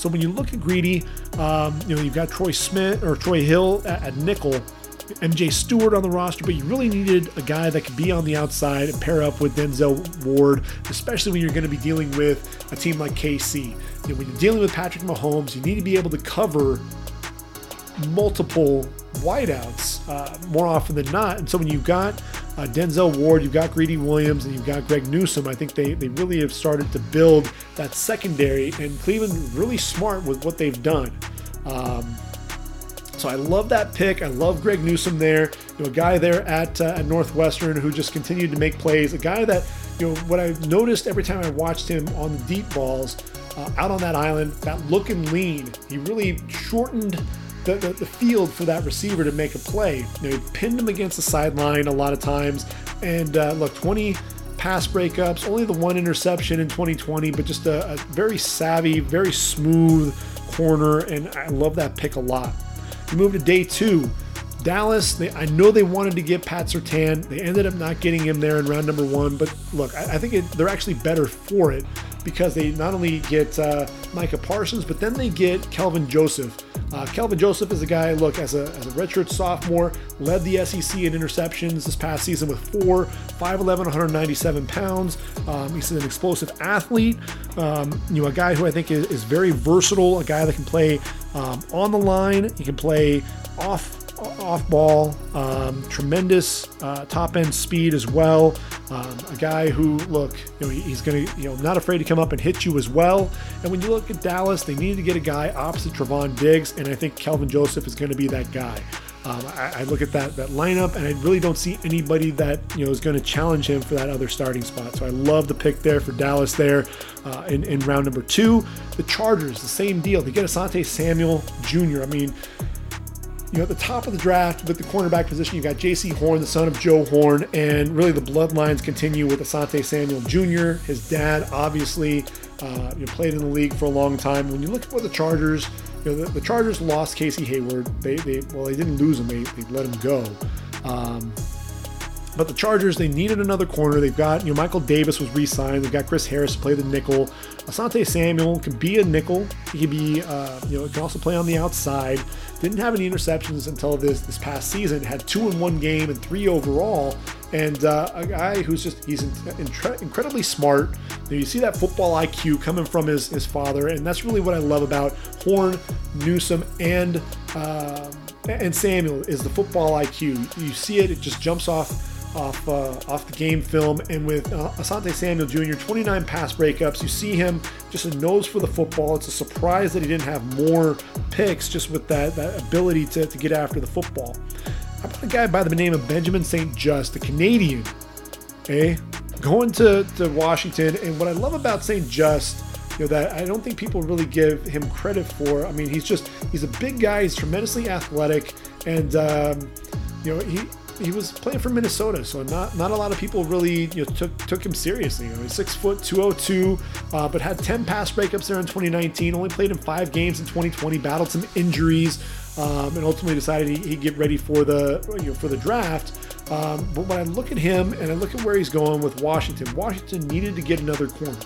So when you look at Greedy, um, you know, you've got Troy Smith or Troy Hill at, at nickel, MJ Stewart on the roster, but you really needed a guy that could be on the outside and pair up with Denzel Ward, especially when you're going to be dealing with a team like KC. You know, when you're dealing with Patrick Mahomes, you need to be able to cover multiple wideouts uh, more often than not. And so when you've got uh, Denzel Ward, you've got Greedy Williams, and you've got Greg Newsome, I think they, they really have started to build that secondary. And Cleveland really smart with what they've done. Um, So I love that pick. I love Greg Newsome there. You know, a guy there at, uh, at Northwestern who just continued to make plays. A guy that, you know, what I've noticed every time I watched him on the deep balls uh, out on that island, that looking lean, he really shortened the, the, the, field for that receiver to make a play. You know, he pinned him against the sideline a lot of times. And uh, look, 20 pass breakups, only the one interception in 2020, but just a, a very savvy, very smooth corner. And I love that pick a lot. We move to day two. Dallas, they, I know they wanted to get Pat Surtain. They ended up not getting him there in round number one, but look, I, I think it, they're actually better for it because they not only get uh, Micah Parsons, but then they get Kelvin Joseph. Uh, Kelvin Joseph is a guy, look, as a, as a redshirt sophomore, led the SEC in interceptions this past season with four, 5'11, 197 pounds. Um, he's an explosive athlete, um, you know, a guy who I think is, is very versatile, a guy that can play um, on the line, he can play off off ball, um, tremendous uh, top end speed as well. Um, a guy who, look, you know, he's going to, you know, not afraid to come up and hit you as well. And when you look at Dallas, they needed to get a guy opposite Trevon Diggs, and I think Kelvin Joseph is going to be that guy. Um, I, I, look at that that lineup, and I really don't see anybody that you know is going to challenge him for that other starting spot. So I love the pick there for Dallas there uh, in, in round number two. The Chargers, the same deal. They get Asante Samuel Jr. I mean, you know, at the top of the draft with the cornerback position, you got Jaycee Horn, the son of Joe Horn, and really the bloodlines continue with Asante Samuel Jr. His dad, obviously, uh, you know, played in the league for a long time. When you look at what the Chargers, you know, the, the Chargers lost Casey Hayward. They, they, well, they didn't lose him; they, they let him go. Um, but the Chargers, they needed another corner. They've got, you know, Michael Davis was re-signed. They've got Chris Harris to play the nickel. Asante Samuel can be a nickel. He can be, uh, you know, he can also play on the outside. Didn't have any interceptions until this this past season. Had two in one game and three overall. And uh, a guy who's just he's in, incredibly smart. You, you see that football IQ coming from his his father, and that's really what I love about Horn, Newsome, and uh, and Samuel is the football IQ. You see it; it just jumps off off uh, off the game film. And with uh, Asante Samuel Jr., 29 pass breakups, you see him just a nose for the football. It's a surprise that he didn't have more picks just with that, that ability to, to get after the football. How about a guy by the name of Benjamin St-Juste, a Canadian, eh? Going to, to Washington. And what I love about St-Juste you know, that I don't think people really give him credit for. I mean, he's just he's a big guy. He's tremendously athletic, and um, you know he he was playing for Minnesota, so not not a lot of people really you know, took took him seriously. You know, he's six foot 202, uh, but had 10 pass breakups there in 2019. Only played in five games in 2020. Battled some injuries, um, and ultimately decided he, would get ready for the you know, for the draft. Um, but when I look at him and I look at where he's going with Washington, Washington needed to get another corner.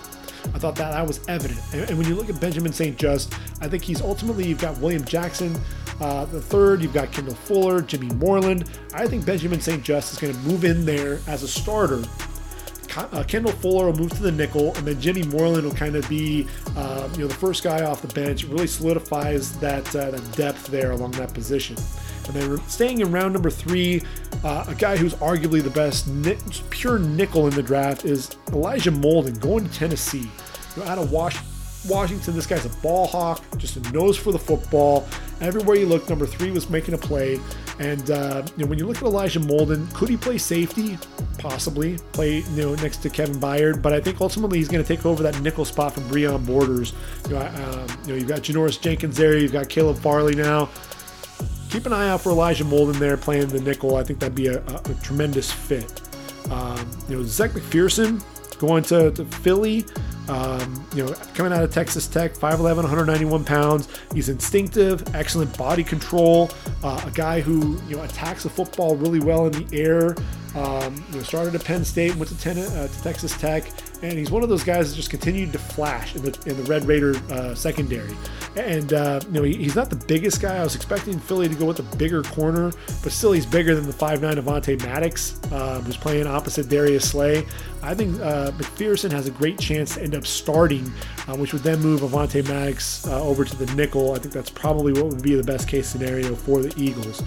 I thought that that was evident. And, and when you look at Benjamin St-Juste, I think he's ultimately you've got William Jackson uh, the third, you've got Kendall Fuller, Jimmy Moreland. I think Benjamin St-Juste is going to move in there as a starter. Uh, Kendall Fuller will move to the nickel, and then Jimmy Moreland will kind of be, uh, you know, the first guy off the bench. It really solidifies that, uh, that depth there along that position. And then staying in round number three, uh, a guy who's arguably the best ni- pure nickel in the draft is Elijah Molden going to Tennessee. You know, out of Washington Washington, this guy's a ball hawk, just a nose for the football. Everywhere you look, number three was making a play. And uh, you know, when you look at Elijah Molden, could he play safety? Possibly play you know next to Kevin Byard, but I think ultimately he's going to take over that nickel spot from Breon Borders. You know, um, you know, you've got Janoris Jenkins there, you've got Caleb Farley now. Keep an eye out for Elijah Molden there playing the nickel. I think that'd be a, a, a tremendous fit. Um, you know, Zech McPhearson going to, to Philly. Um, you know, coming out of Texas Tech, 5'11, 191 pounds. He's instinctive, excellent body control, uh, a guy who, you know, attacks the football really well in the air. Um, you know, started at Penn State, went to, ten, uh, to Texas Tech, and he's one of those guys that just continued to flash in the in the Red Raider uh, secondary. And uh, you know, he, he's not the biggest guy. I was expecting Philly to go with a bigger corner, but still, he's bigger than the 5'9 Avonte Maddox, uh, who's playing opposite Darius Slay. I think uh, McPhearson has a great chance to end up starting, uh, which would then move Avonte Maddox uh, over to the nickel. I think that's probably what would be the best case scenario for the Eagles.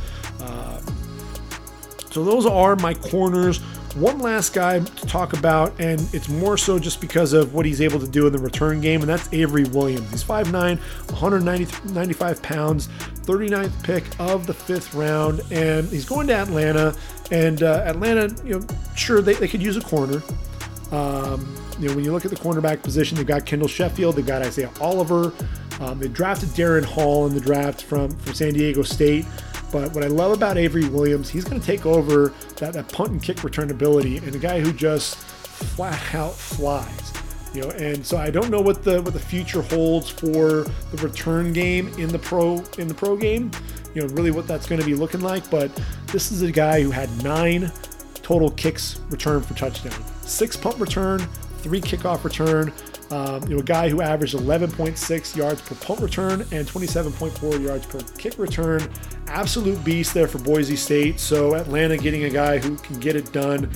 So those are my corners One last guy to talk about, and it's more so just because of what he's able to do in the return game, and that's Avery Williams. He's 5'9, 195 pounds, 39th pick of the fifth round, and he's going to Atlanta. And uh, Atlanta, you know, sure, they, they could use a corner. Um, you know, when you look at the cornerback position, they've got Kendall Sheffield, they've got Isaiah Oliver. Um, they drafted Darren Hall in the draft from, from San Diego State. But what I love about Avery Williams, he's going to take over that, that punt and kick return ability, and a guy who just flat out flies. You know, and so I don't know what the what the future holds for the return game in the pro in the pro game. You know, really what that's going to be looking like. But this is a guy who had nine total kicks returned for touchdown, six punt return, three kickoff return. Um, you know, a guy who averaged 11.6 yards per punt return and 27.4 yards per kick return. Absolute beast there for Boise State. So Atlanta getting a guy who can get it done.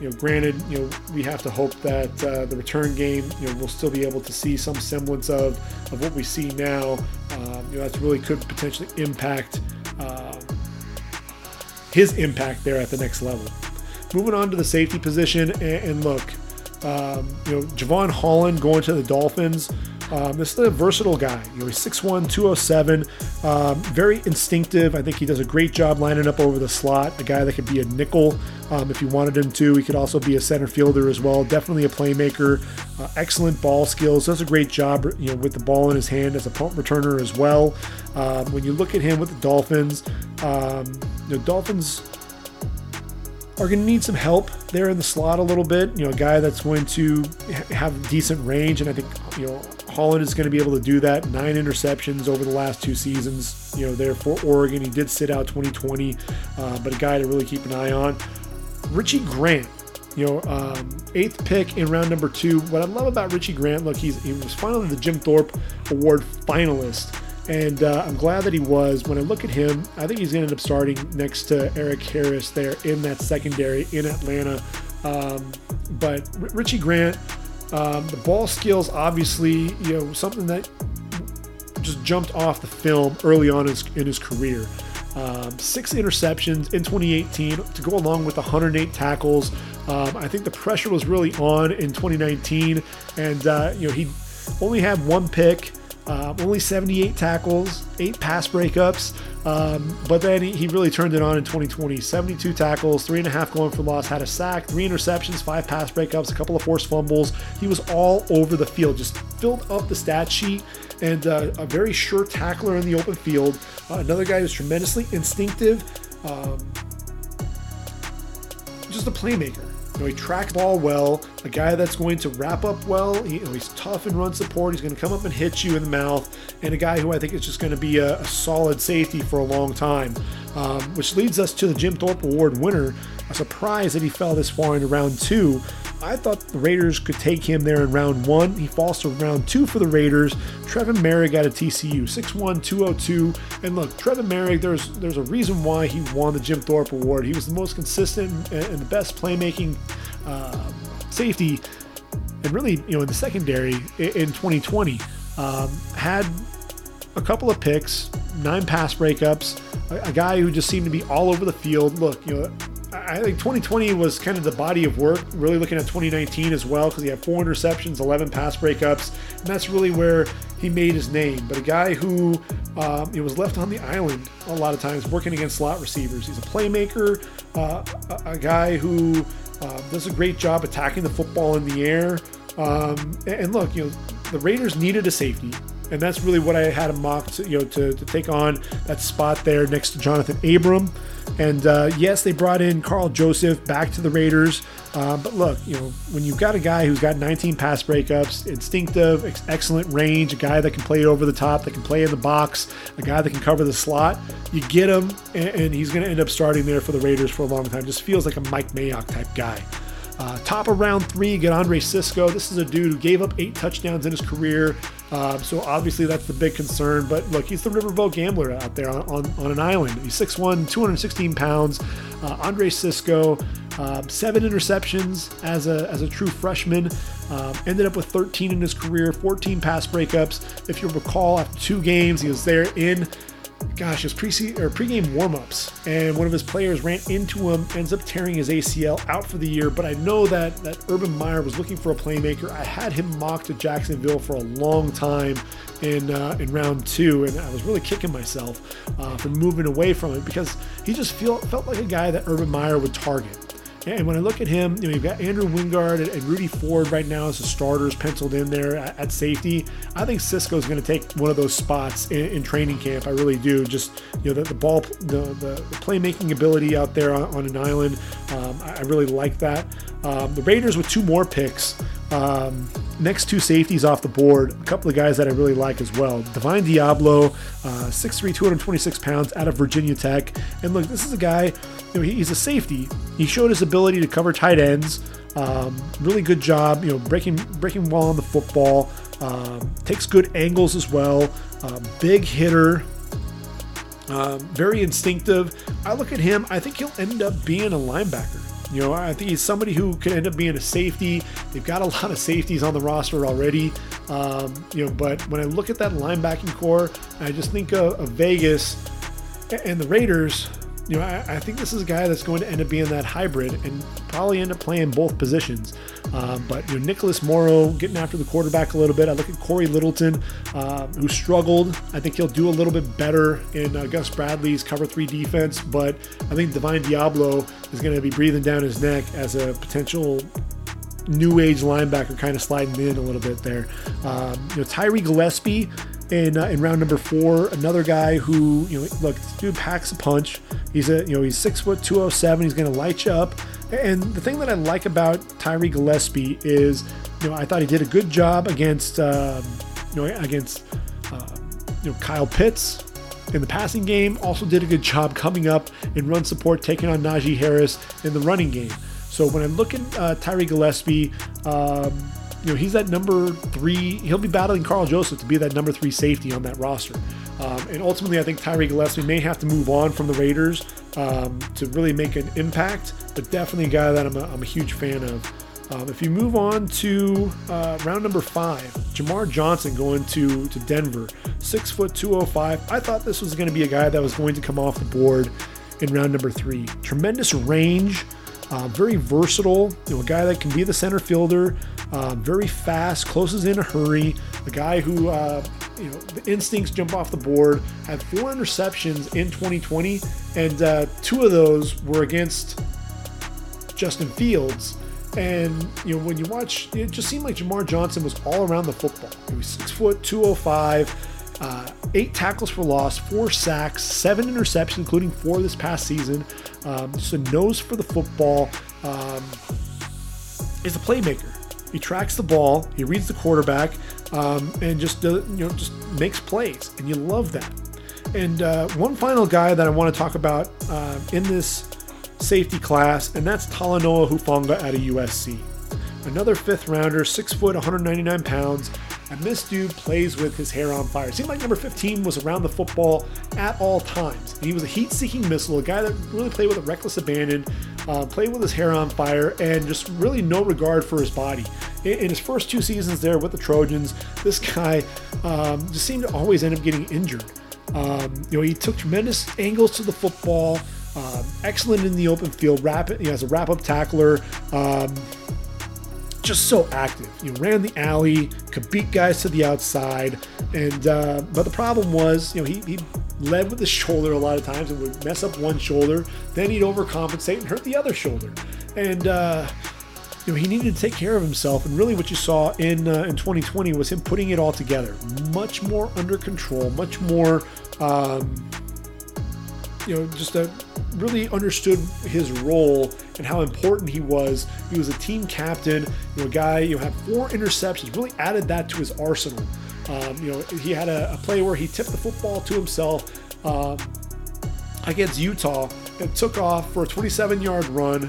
You know, granted, you know we have to hope that uh, the return game, you know, we'll still be able to see some semblance of of what we see now. Um, you know, that's really could potentially impact uh, his impact there at the next level. Moving on to the safety position, and, and look, um, you know, Jevon Holland going to the Dolphins. Um, this is a versatile guy. You know, he's 6'1, 207, um, very instinctive. I think he does a great job lining up over the slot. A guy that could be a nickel um, if you wanted him to. He could also be a center fielder as well. Definitely a playmaker. Uh, excellent ball skills. Does a great job, you know, with the ball in his hand as a punt returner as well. Um, when you look at him with the Dolphins, um, the Dolphins are going to need some help there in the slot a little bit. You know, a guy that's going to have decent range, and I think you know Holland is going to be able to do that. Nine interceptions over the last two seasons. You know, there for Oregon, he did sit out 2020, uh, but a guy to really keep an eye on. Richie Grant. You know, um, eighth pick in round number two. What I love about Richie Grant, look, he's, he was finally the Jim Thorpe Award finalist and uh, I'm glad that he was. When I look at him, I think he's going to end up starting next to Erik Harris there in that secondary in Atlanta. Um, but Richie Grant, um, the ball skills, obviously, you know, something that just jumped off the film early on in his, in his career. Um, six interceptions in 2018 to go along with 108 tackles. Um, I think the pressure was really on in 2019, and uh, you know he only had one pick. Uh, only 78 tackles, eight pass breakups, um, but then he, he, really turned it on in 2020. 72 tackles, three and a half going for loss, had a sack, three interceptions, five pass breakups, a couple of forced fumbles. He was all over the field, just filled up the stat sheet, and uh, a very sure tackler in the open field. Uh, another guy who's tremendously instinctive, um, just a playmaker. You know, he tracks ball well, a guy that's going to wrap up well. He, you know, he's tough in run support. He's going to come up and hit you in the mouth, and a guy who I think is just going to be a, a solid safety for a long time. Um, which leads us to the Jim Thorpe Award winner. A surprise that he fell this far into round two. I thought the Raiders could take him there in round one. He falls to round two for the Raiders. Trevon Moehrig out of TCU, 6'1, 202. And look, Trevon Moehrig, there's there's a reason why he won the Jim Thorpe Award. He was the most consistent and the best playmaking uh, safety, and really, you know, in the secondary in 2020. Um, had a couple of picks, nine pass breakups, a, a guy who just seemed to be all over the field. Look, you know, I think 2020 was kind of the body of work. Really looking at 2019 as well because he had four interceptions, 11 pass breakups, and that's really where he made his name. But a guy who um, was left on the island a lot of times working against slot receivers. He's a playmaker, uh, a, a, guy who uh, does a great job attacking the football in the air. Um, and, and look, you know, the Raiders needed a safety and that's really what I had him mocked, you know, to, to take on that spot there next to Johnathan Abram. And uh, yes, they brought in Karl Joseph back to the Raiders. Uh, but look, you know, when you've got a guy who's got 19 pass breakups, instinctive, ex- excellent range, a guy that can play over the top, that can play in the box, a guy that can cover the slot, you get him, and, and he's going to end up starting there for the Raiders for a long time. Just feels like a Mike Mayock type guy. Uh, top of round three, get Andre Cisco. This is a dude who gave up eight touchdowns in his career. Uh, so obviously that's the big concern. But look, he's the riverboat gambler out there on, on, on an island. He's 6'1, 216 pounds. Uh, Andre Cisco, uh, seven interceptions as a, as a true freshman. Um, ended up with 13 in his career, 14 pass breakups. If you recall, after two games, he was there in gosh, his pre or pregame warmups, and one of his players ran into him, ends up tearing his ACL out for the year. But I know that that Urban Meyer was looking for a playmaker. I had him mocked to Jacksonville for a long time in uh, in round two, and I was really kicking myself uh, for moving away from it because he just feel, felt like a guy that Urban Meyer would target. And when I look at him, you know, you've got Andrew Wingard and Rudy Ford right now as the starters penciled in there at, safety. I think Cisco is going to take one of those spots in, in, training camp. I really do. Just you know, the, the ball, the, the, the, playmaking ability out there on, on an island. Um, I, I, really like that. Um, the Raiders with two more picks. Um, next two safeties off the board, a couple of guys that I really like as well. Divine Deablo, uh, 6'3, 226 pounds out of Virginia Tech. And look, this is a guy, you know, he's a safety. He showed his ability to cover tight ends. Um, really good job, you know, breaking breaking well on the football. Um, takes good angles as well. Um, big hitter. Um, very instinctive. I look at him. I think he'll end up being a linebacker. You know, I think he's somebody who could end up being a safety. They've got a lot of safeties on the roster already. Um, you know, but when I look at that linebacking core, I just think of, of Vegas and the Raiders you know, I, I, think this is a guy that's going to end up being that hybrid and probably end up playing both positions. Uh, but you know, Nicholas Morrow getting after the quarterback a little bit. I look at Cory Littleton, uh, who struggled. I think he'll do a little bit better in uh, Gus Bradley's cover three defense. But I think Divine Deablo is going to be breathing down his neck as a potential new age linebacker, kind of sliding in a little bit there. Um, you know, Tyree Gillespie in uh, in round number four. Another guy who you know, look, this dude packs a punch. He's a you know he's six foot two oh seven. He's to light you up. And the thing that I like about Tyree Gillespie is, you know, I thought he did a good job against um, you know against uh, you know Kyle Pitts in the passing game. Also did a good job coming up in run support, taking on Najee Harris in the running game. So when I look at uh, Tyree Gillespie. Um, you know, he's that number three. He'll be battling Karl Joseph to be that number three safety on that roster. Um, and ultimately, I think Tyree Gillespie may have to move on from the Raiders um, to really make an impact, but definitely a guy that I'm a, I'm a huge fan of. Um, if you move on to uh, round number five, Jamar Johnson going to, to Denver, six foot 205. I thought this was going to be a guy that was going to come off the board in round number three. Tremendous range, uh, very versatile, you know, a guy that can be the center fielder, uh, very fast, closes in a hurry. A guy who, uh, you know, the instincts jump off the board. Had four interceptions in 2020, and uh, two of those were against Justin Fields. And you know, when you watch, it just seemed like Jamar Johnson was all around the football. He was six foot, 205. Uh, eight tackles for loss, four sacks, seven interceptions, including four this past season. Um, just a nose for the football. Um, is a playmaker. He tracks the ball, he reads the quarterback, um, and just uh, you know just makes plays, and you love that. And uh, one final guy that I want to talk about uh, in this safety class, and that's Talanoa Hufanga out of USC. Another fifth rounder, six foot, 199 pounds, and this dude plays with his hair on fire. It seemed like number 15 was around the football at all times. And he was a heat seeking missile, a guy that really played with a reckless abandon, uh, played with his hair on fire, and just really no regard for his body. In, in his first two seasons there with the Trojans, this guy um, just seemed to always end up getting injured. Um, you know, he took tremendous angles to the football, um, excellent in the open field, rapid, you know, as a wrap up tackler. Um, just so active. Know, ran the alley, could beat guys to the outside, and uh, but the problem was, you know, he, he led with the shoulder a lot of times and would mess up one shoulder, then he'd overcompensate and hurt the other shoulder, and uh, you know he needed to take care of himself. And really, what you saw in uh, in 2020 was him putting it all together, much more under control, much more. Um, you know, just a really understood his role and how important he was. He was a team captain, you know, a guy, you know, had four interceptions, really added that to his arsenal. Um, you know, he had a, a, play where he tipped the football to himself um, against Utah and took off for a 27 yard run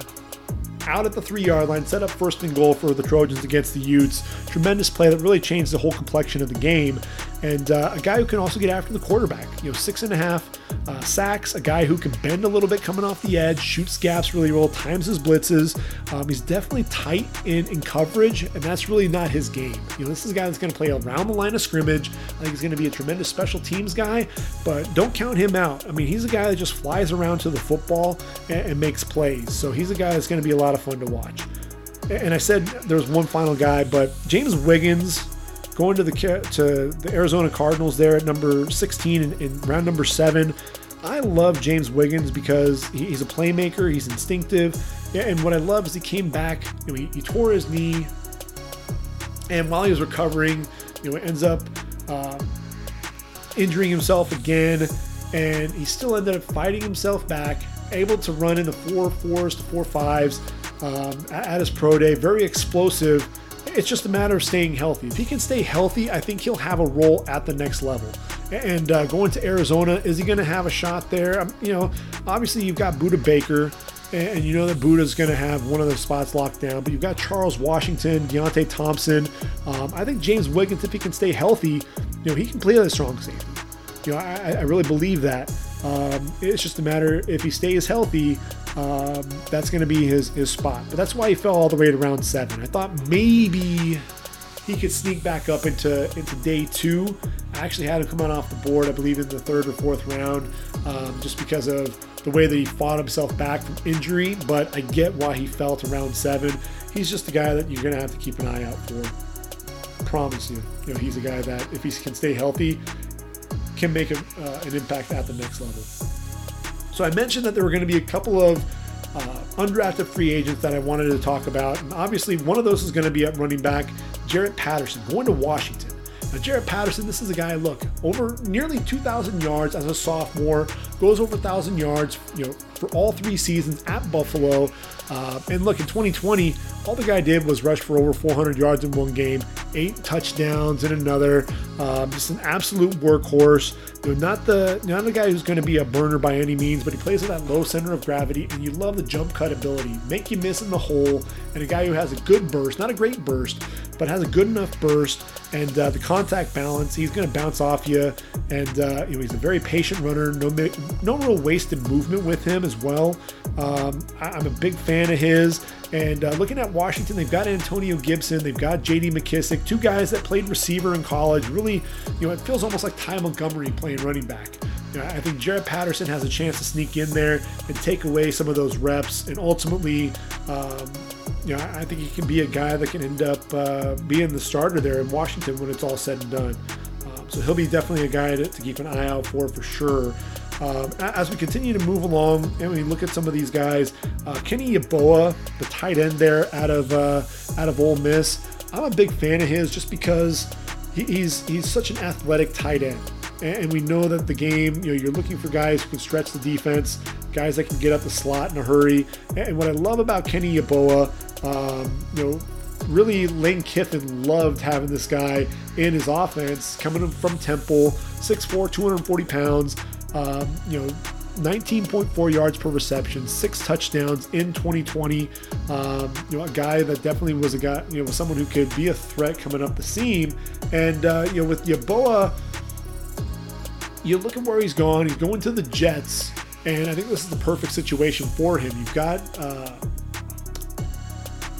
out at the three yard line, set up first and goal for the Trojans against the Utes. Tremendous play that really changed the whole complexion of the game. And uh, a guy who can also get after the quarterback. You know, six and a half uh, sacks, a guy who can bend a little bit coming off the edge, shoots gaps really well, times his blitzes. Um, he's definitely tight in, in coverage, and that's really not his game. You know, this is a guy that's going to play around the line of scrimmage. I think he's going to be a tremendous special teams guy, but don't count him out. I mean, he's a guy that just flies around to the football and, and makes plays. So he's a guy that's going to be a lot of fun to watch. And I said there was one final guy, but James Wiggins going to the to the Arizona Cardinals there at number 16 in, in round number seven. I love James Wiggins because he's a playmaker. He's instinctive, and what I love is he came back. You know, he, he tore his knee, and while he was recovering, you know, ends up uh, injuring himself again, and he still ended up fighting himself back, able to run in the four fours to four fives um, at his pro day. Very explosive it's just a matter of staying healthy. If he can stay healthy, I think he'll have a role at the next level. And uh, going to Arizona, is he going to have a shot there? Um, you know, obviously you've got Budda Baker, and you know that Budda's going to have one of the spots locked down. But you've got Charles Washington, Deionte Thompson. Um, I think James Wiggins, if he can stay healthy, you know, he can play a strong safety. You know, I, I really believe that. Um, it's just a matter if he stays healthy, um, that's going to be his, his spot. But that's why he fell all the way to round seven. I thought maybe he could sneak back up into, into day two. I actually had him come on off the board, I believe, in the third or fourth round, um, just because of the way that he fought himself back from injury. But I get why he fell to round seven. He's just a guy that you're going to have to keep an eye out for. I promise you. You know, he's a guy that if he can stay healthy, can make a, uh, an impact at the next level. So I mentioned that there were going to be a couple of uh, undrafted free agents that I wanted to talk about. And obviously, one of those is going to be at running back, Jaret Patterson, going to Washington. Now, Jaret Patterson, this is a guy, look, over nearly 2,000 yards as a sophomore, goes over 1,000 yards, you know, for all three seasons at Buffalo. Uh, and look, in 2020, all the guy did was rush for over 400 yards in one game, eight touchdowns in another. Um, just an absolute workhorse. You know, not the not the guy who's going to be a burner by any means, but he plays with that low center of gravity, and you love the jump cut ability, make you miss in the hole, and a guy who has a good burst, not a great burst, but has a good enough burst and uh, the contact balance. He's going to bounce off you, and uh, you know, he's a very patient runner. No, no real wasted movement with him as well. Um, I, am a big fan of his. And uh, looking at Washington, they've got Antonio Gibson, they've got J.D. McKissick, two guys that played receiver in college. Really, you know, it feels almost like Ty Montgomery playing running back. You know, I think Jaret Patterson has a chance to sneak in there and take away some of those reps, and ultimately, um, you know, I think he can be a guy that can end up uh, being the starter there in Washington when it's all said and done. Um, so he'll be definitely a guy to, to, keep an eye out for for sure. Um, as we continue to move along and we look at some of these guys, uh, Kenny Yeboah, the tight end there out of uh, out of Ole Miss, I'm a big fan of his just because he, he's he's such an athletic tight end and we know that the game, you know, you're looking for guys who can stretch the defense, guys that can get up the slot in a hurry. And what I love about Kenny Yeboah, um, you know, really Lane Kiffin loved having this guy in his offense, coming from Temple, 6'4", 240 pounds, um, you know, 19.4 yards per reception, six touchdowns in 2020. Um, you know, a guy that definitely was a guy, you know, someone who could be a threat coming up the seam. And uh, you know, with Yeboah, you look at where he's gone. He's going to the Jets, and I think this is the perfect situation for him. You've got uh,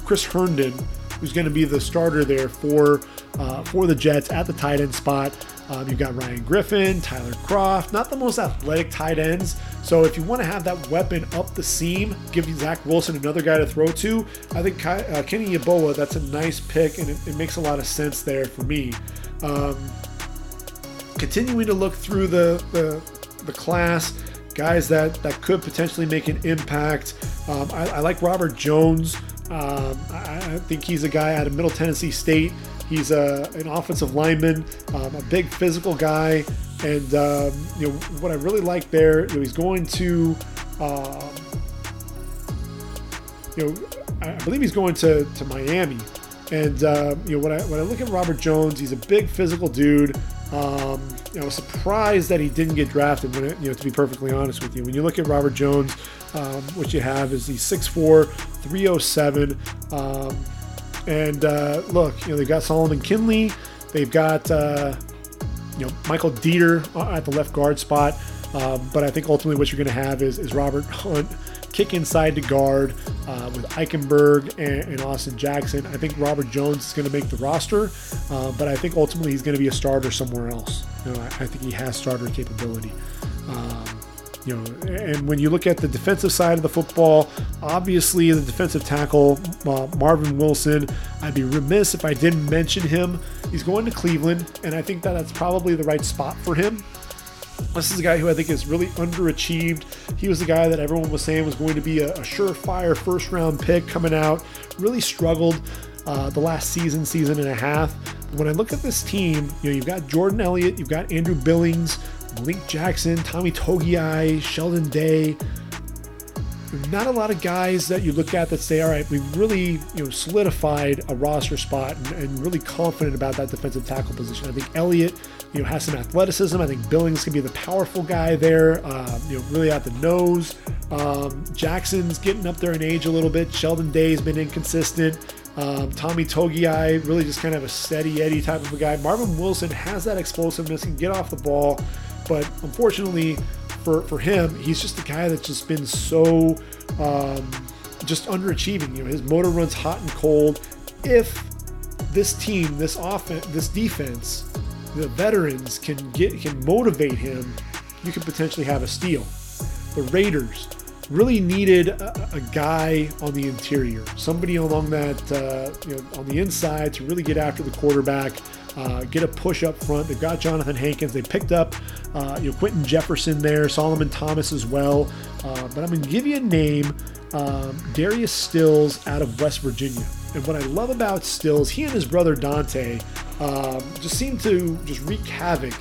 Chris Herndon, who's going to be the starter there for uh, for the Jets at the tight end spot. Um, you've got Ryan Griffin, Tyler Kroft, not the most athletic tight ends. So if you want to have that weapon up the seam, give Zach Wilson another guy to throw to, I think uh, Kenny Yeboah, that's a nice pick, and it, it, makes a lot of sense there for me. Um, continuing to look through the, the, the class, guys that, that could potentially make an impact. Um, I, I, like Robert Jones. Um, I, I, think he's a guy out of Middle Tennessee State. He's a, an offensive lineman, um, a big physical guy, and um, you know what I really like there. You know, he's going to, um, you know, I believe he's going to, to Miami. And uh, you know when I when I look at Robert Jones, he's a big physical dude. Um, you know, I was surprised that he didn't get drafted. When it, you know, to be perfectly honest with you, when you look at Robert Jones, um, what you have is he's 6'4", 307. Um, and uh, look, you know, they've got Solomon Kindley, They've got uh, you know Michael Deiter at the left guard spot. Um, but I think ultimately what you're going to have is, is Robert Hunt kick inside to guard uh, with Eichenberg and, and, Austin Jackson. I think Robert Jones is going to make the roster, uh, but I think ultimately he's going to be a starter somewhere else. You know, I, I think he has starter capability. Um, you know, and when you look at the defensive side of the football, obviously the defensive tackle uh, Marvin Wilson, I'd be remiss if I didn't mention him. He's going to Cleveland, and I think that that's probably the right spot for him. This is a guy who I think is really underachieved. He was the guy that everyone was saying was going to be a, a surefire first round pick coming out. Really struggled uh, the last season, season and a half. When I look at this team, you know, you've got Jordan Elliott, you've got Andrew Billings, Malik Jackson, Tommy Togiai, Sheldon Day. Not a lot of guys that you look at that say, all right, we've really you know solidified a roster spot and, and really confident about that defensive tackle position. I think Elliott you know, has some athleticism. I think Billings can be the powerful guy there, uh, you know, really at the nose. Um, Jackson's getting up there in age a little bit. Sheldon Day's been inconsistent. Um, Tommy Togiai, really just kind of a steady Eddie type of a guy. Marvin Wilson has that explosiveness, can get off the ball, but unfortunately for, for him, he's just a guy that's just been so um, just underachieving. You know, his motor runs hot and cold. If this team, this offense, this defense the veterans can get can motivate him, you could potentially have a steal. The Raiders really needed a, a guy on the interior, somebody along that uh, you know on the inside to really get after the quarterback. Uh, get a push up front. They've got Johnathan Hankins. They picked up uh, you know Quinton Jefferson there, Solomon Thomas as well. Uh, but I'm going to give you a name, um, Darius Stills out of West Virginia. And what I love about Stills, he and his brother Dante um, just seem to just wreak havoc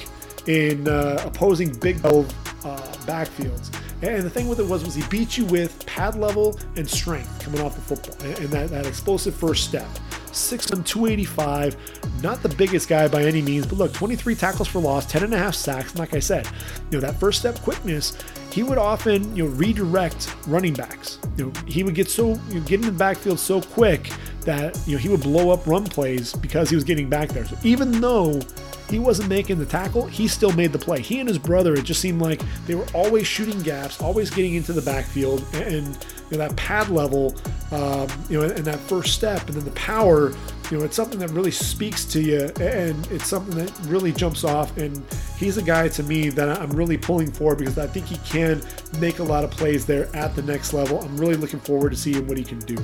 in uh, opposing Big 12 uh, backfields. And the thing with it was, was he beat you with pad level and strength coming off the football, and that, that explosive first step. 6'1", 285, not the biggest guy by any means, but look, 23 tackles for loss, 10 and a half sacks. And like I said, you know that first step quickness, he would often you know redirect running backs. You know he would get so you know, get in the backfield so quick that you know he would blow up run plays because he was getting back there. So even though he wasn't making the tackle, he still made the play. He and his brother, it just seemed like they were always shooting gaps, always getting into the backfield, and know, that pad level, um, you know, and that first step, and then the power, you know, it's something that really speaks to you, and it's something that really jumps off. And he's a guy to me that I'm really pulling for because I think he can make a lot of plays there at the next level. I'm really looking forward to seeing what he can do.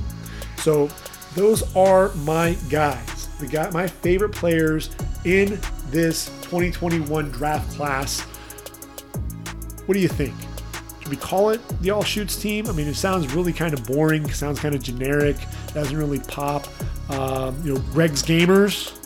So those are my guys. The guy, my favorite players in this 2021 draft class. What do you think? We call it the All Shoots team? I mean, it sounds really kind of boring, sounds kind of generic, doesn't really pop. Um, you know, Greg's Gamers,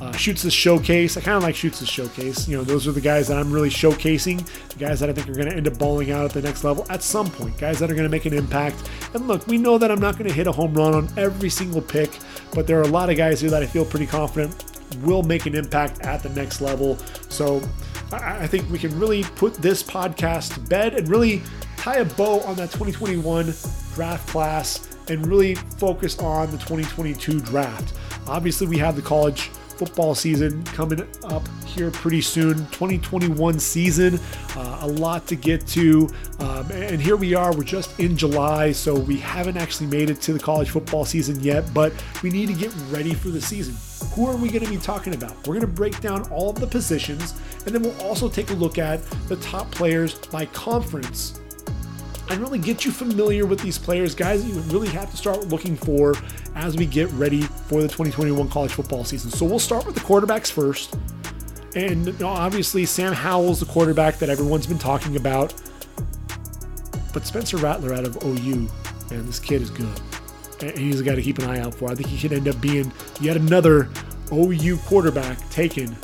uh, shoots the showcase. I kind of like shoots the showcase. You know, those are the guys that I'm really showcasing. The guys that I think are going to end up balling out at the next level at some point. Guys that are going to make an impact. And look, we know that I'm not going to hit a home run on every single pick, but there are a lot of guys here that I feel pretty confident will make an impact at the next level. So I think we can really put this podcast to bed and really tie a bow on that 2021 draft class and really focus on the 2022 draft. Obviously, we have the college football season coming up here pretty soon. 2021 season, uh, a lot to get to. Um, and here we are, we're just in July, so we haven't actually made it to the college football season yet, but we need to get ready for the season. Who are we going to be talking about? We're going to break down all of the positions, and then we'll also take a look at the top players by conference and really get you familiar with these players, guys you really have to start looking for as we get ready for the 2021 college football season. So we'll start with the quarterbacks first. And you know, obviously, Sam Howell's the quarterback that everyone's been talking about. But Spencer Rattler out of OU, man, this kid is good. And he's a guy to keep an eye out for. I think he could end up being yet another OU quarterback taken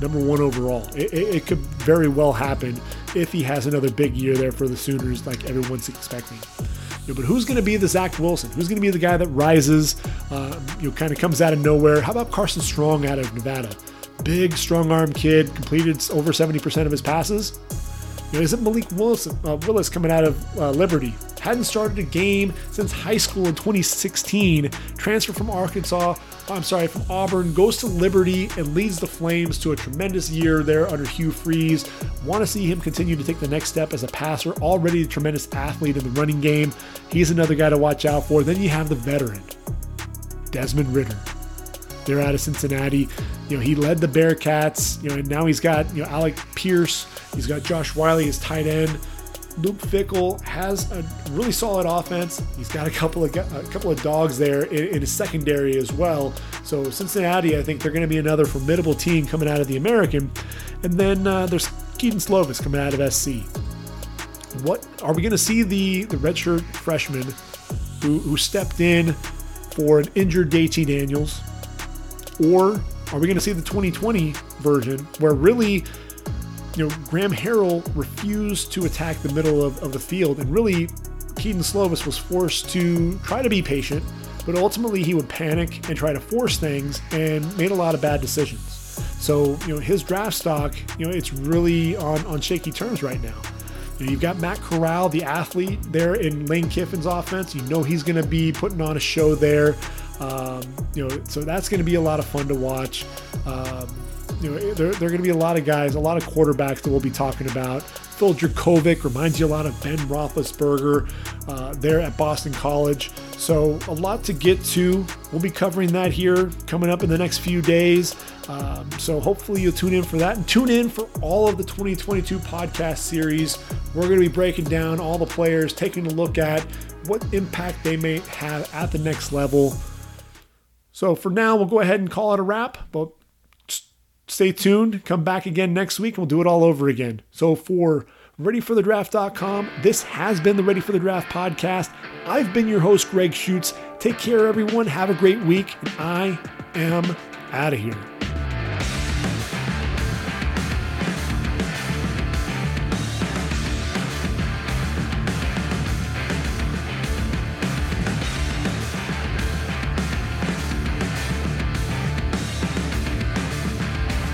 number one overall. It, it, it could very well happen if he has another big year there for the Sooners, like everyone's expecting. You know, but who's going to be the Zach Wilson? Who's going to be the guy that rises, uh, you know, kind of comes out of nowhere? How about Carson Strong out of Nevada? Big, strong arm kid, completed over 70% of his passes. You know, is it Malik Wilson, uh, Willis coming out of uh, Liberty? Hadn't started a game since high school in 2016. Transfer from Arkansas, oh, I'm sorry, from Auburn, goes to Liberty and leads the Flames to a tremendous year there under Hugh Freeze. Want to see him continue to take the next step as a passer, already a tremendous athlete in the running game. He's another guy to watch out for. Then you have the veteran, Desmond Ridder. They're out of Cincinnati. You know, he led the Bearcats, you know, and now he's got, you know, Alec Pierce, he's got Josh Whyle, as tight end. Luke Fickell has a really solid offense. He's got a couple of a couple of dogs there in, in his secondary as well. So Cincinnati, I think they're going to be another formidable team coming out of the American. And then uh, there's Kedon Slovis coming out of SC. What are we going to see the the redshirt freshman who, who stepped in for an injured JT Daniels, or are we going to see the 2020 version where really you know, Graham Harrell refused to attack the middle of, of the field, and really, Kedon Slovis was forced to try to be patient, but ultimately he would panic and try to force things and made a lot of bad decisions. So, you know, his draft stock, you know, it's really on, on shaky terms right now. You know, you've got Matt Corral, the athlete, there in Lane Kiffin's offense. You know he's going to be putting on a show there. Um, you know, so that's going to be a lot of fun to watch. Um, you know, there, there are going to be a lot of guys, a lot of quarterbacks that we'll be talking about. Phil Jurkovec reminds you a lot of Ben Roethlisberger uh, there at Boston College. So a lot to get to. We'll be covering that here coming up in the next few days. Um, so hopefully you'll tune in for that and tune in for all of the 2022 podcast series. We're going to be breaking down all the players, taking a look at what impact they may have at the next level. So for now, we'll go ahead and call it a wrap. But stay tuned. Come back again next week and we'll do it all over again. So for readyforthedraft.com, this has been the Ready for the Draft podcast. I've been your host, Greg Schutz. Take care, everyone. Have a great week. And I am out of here.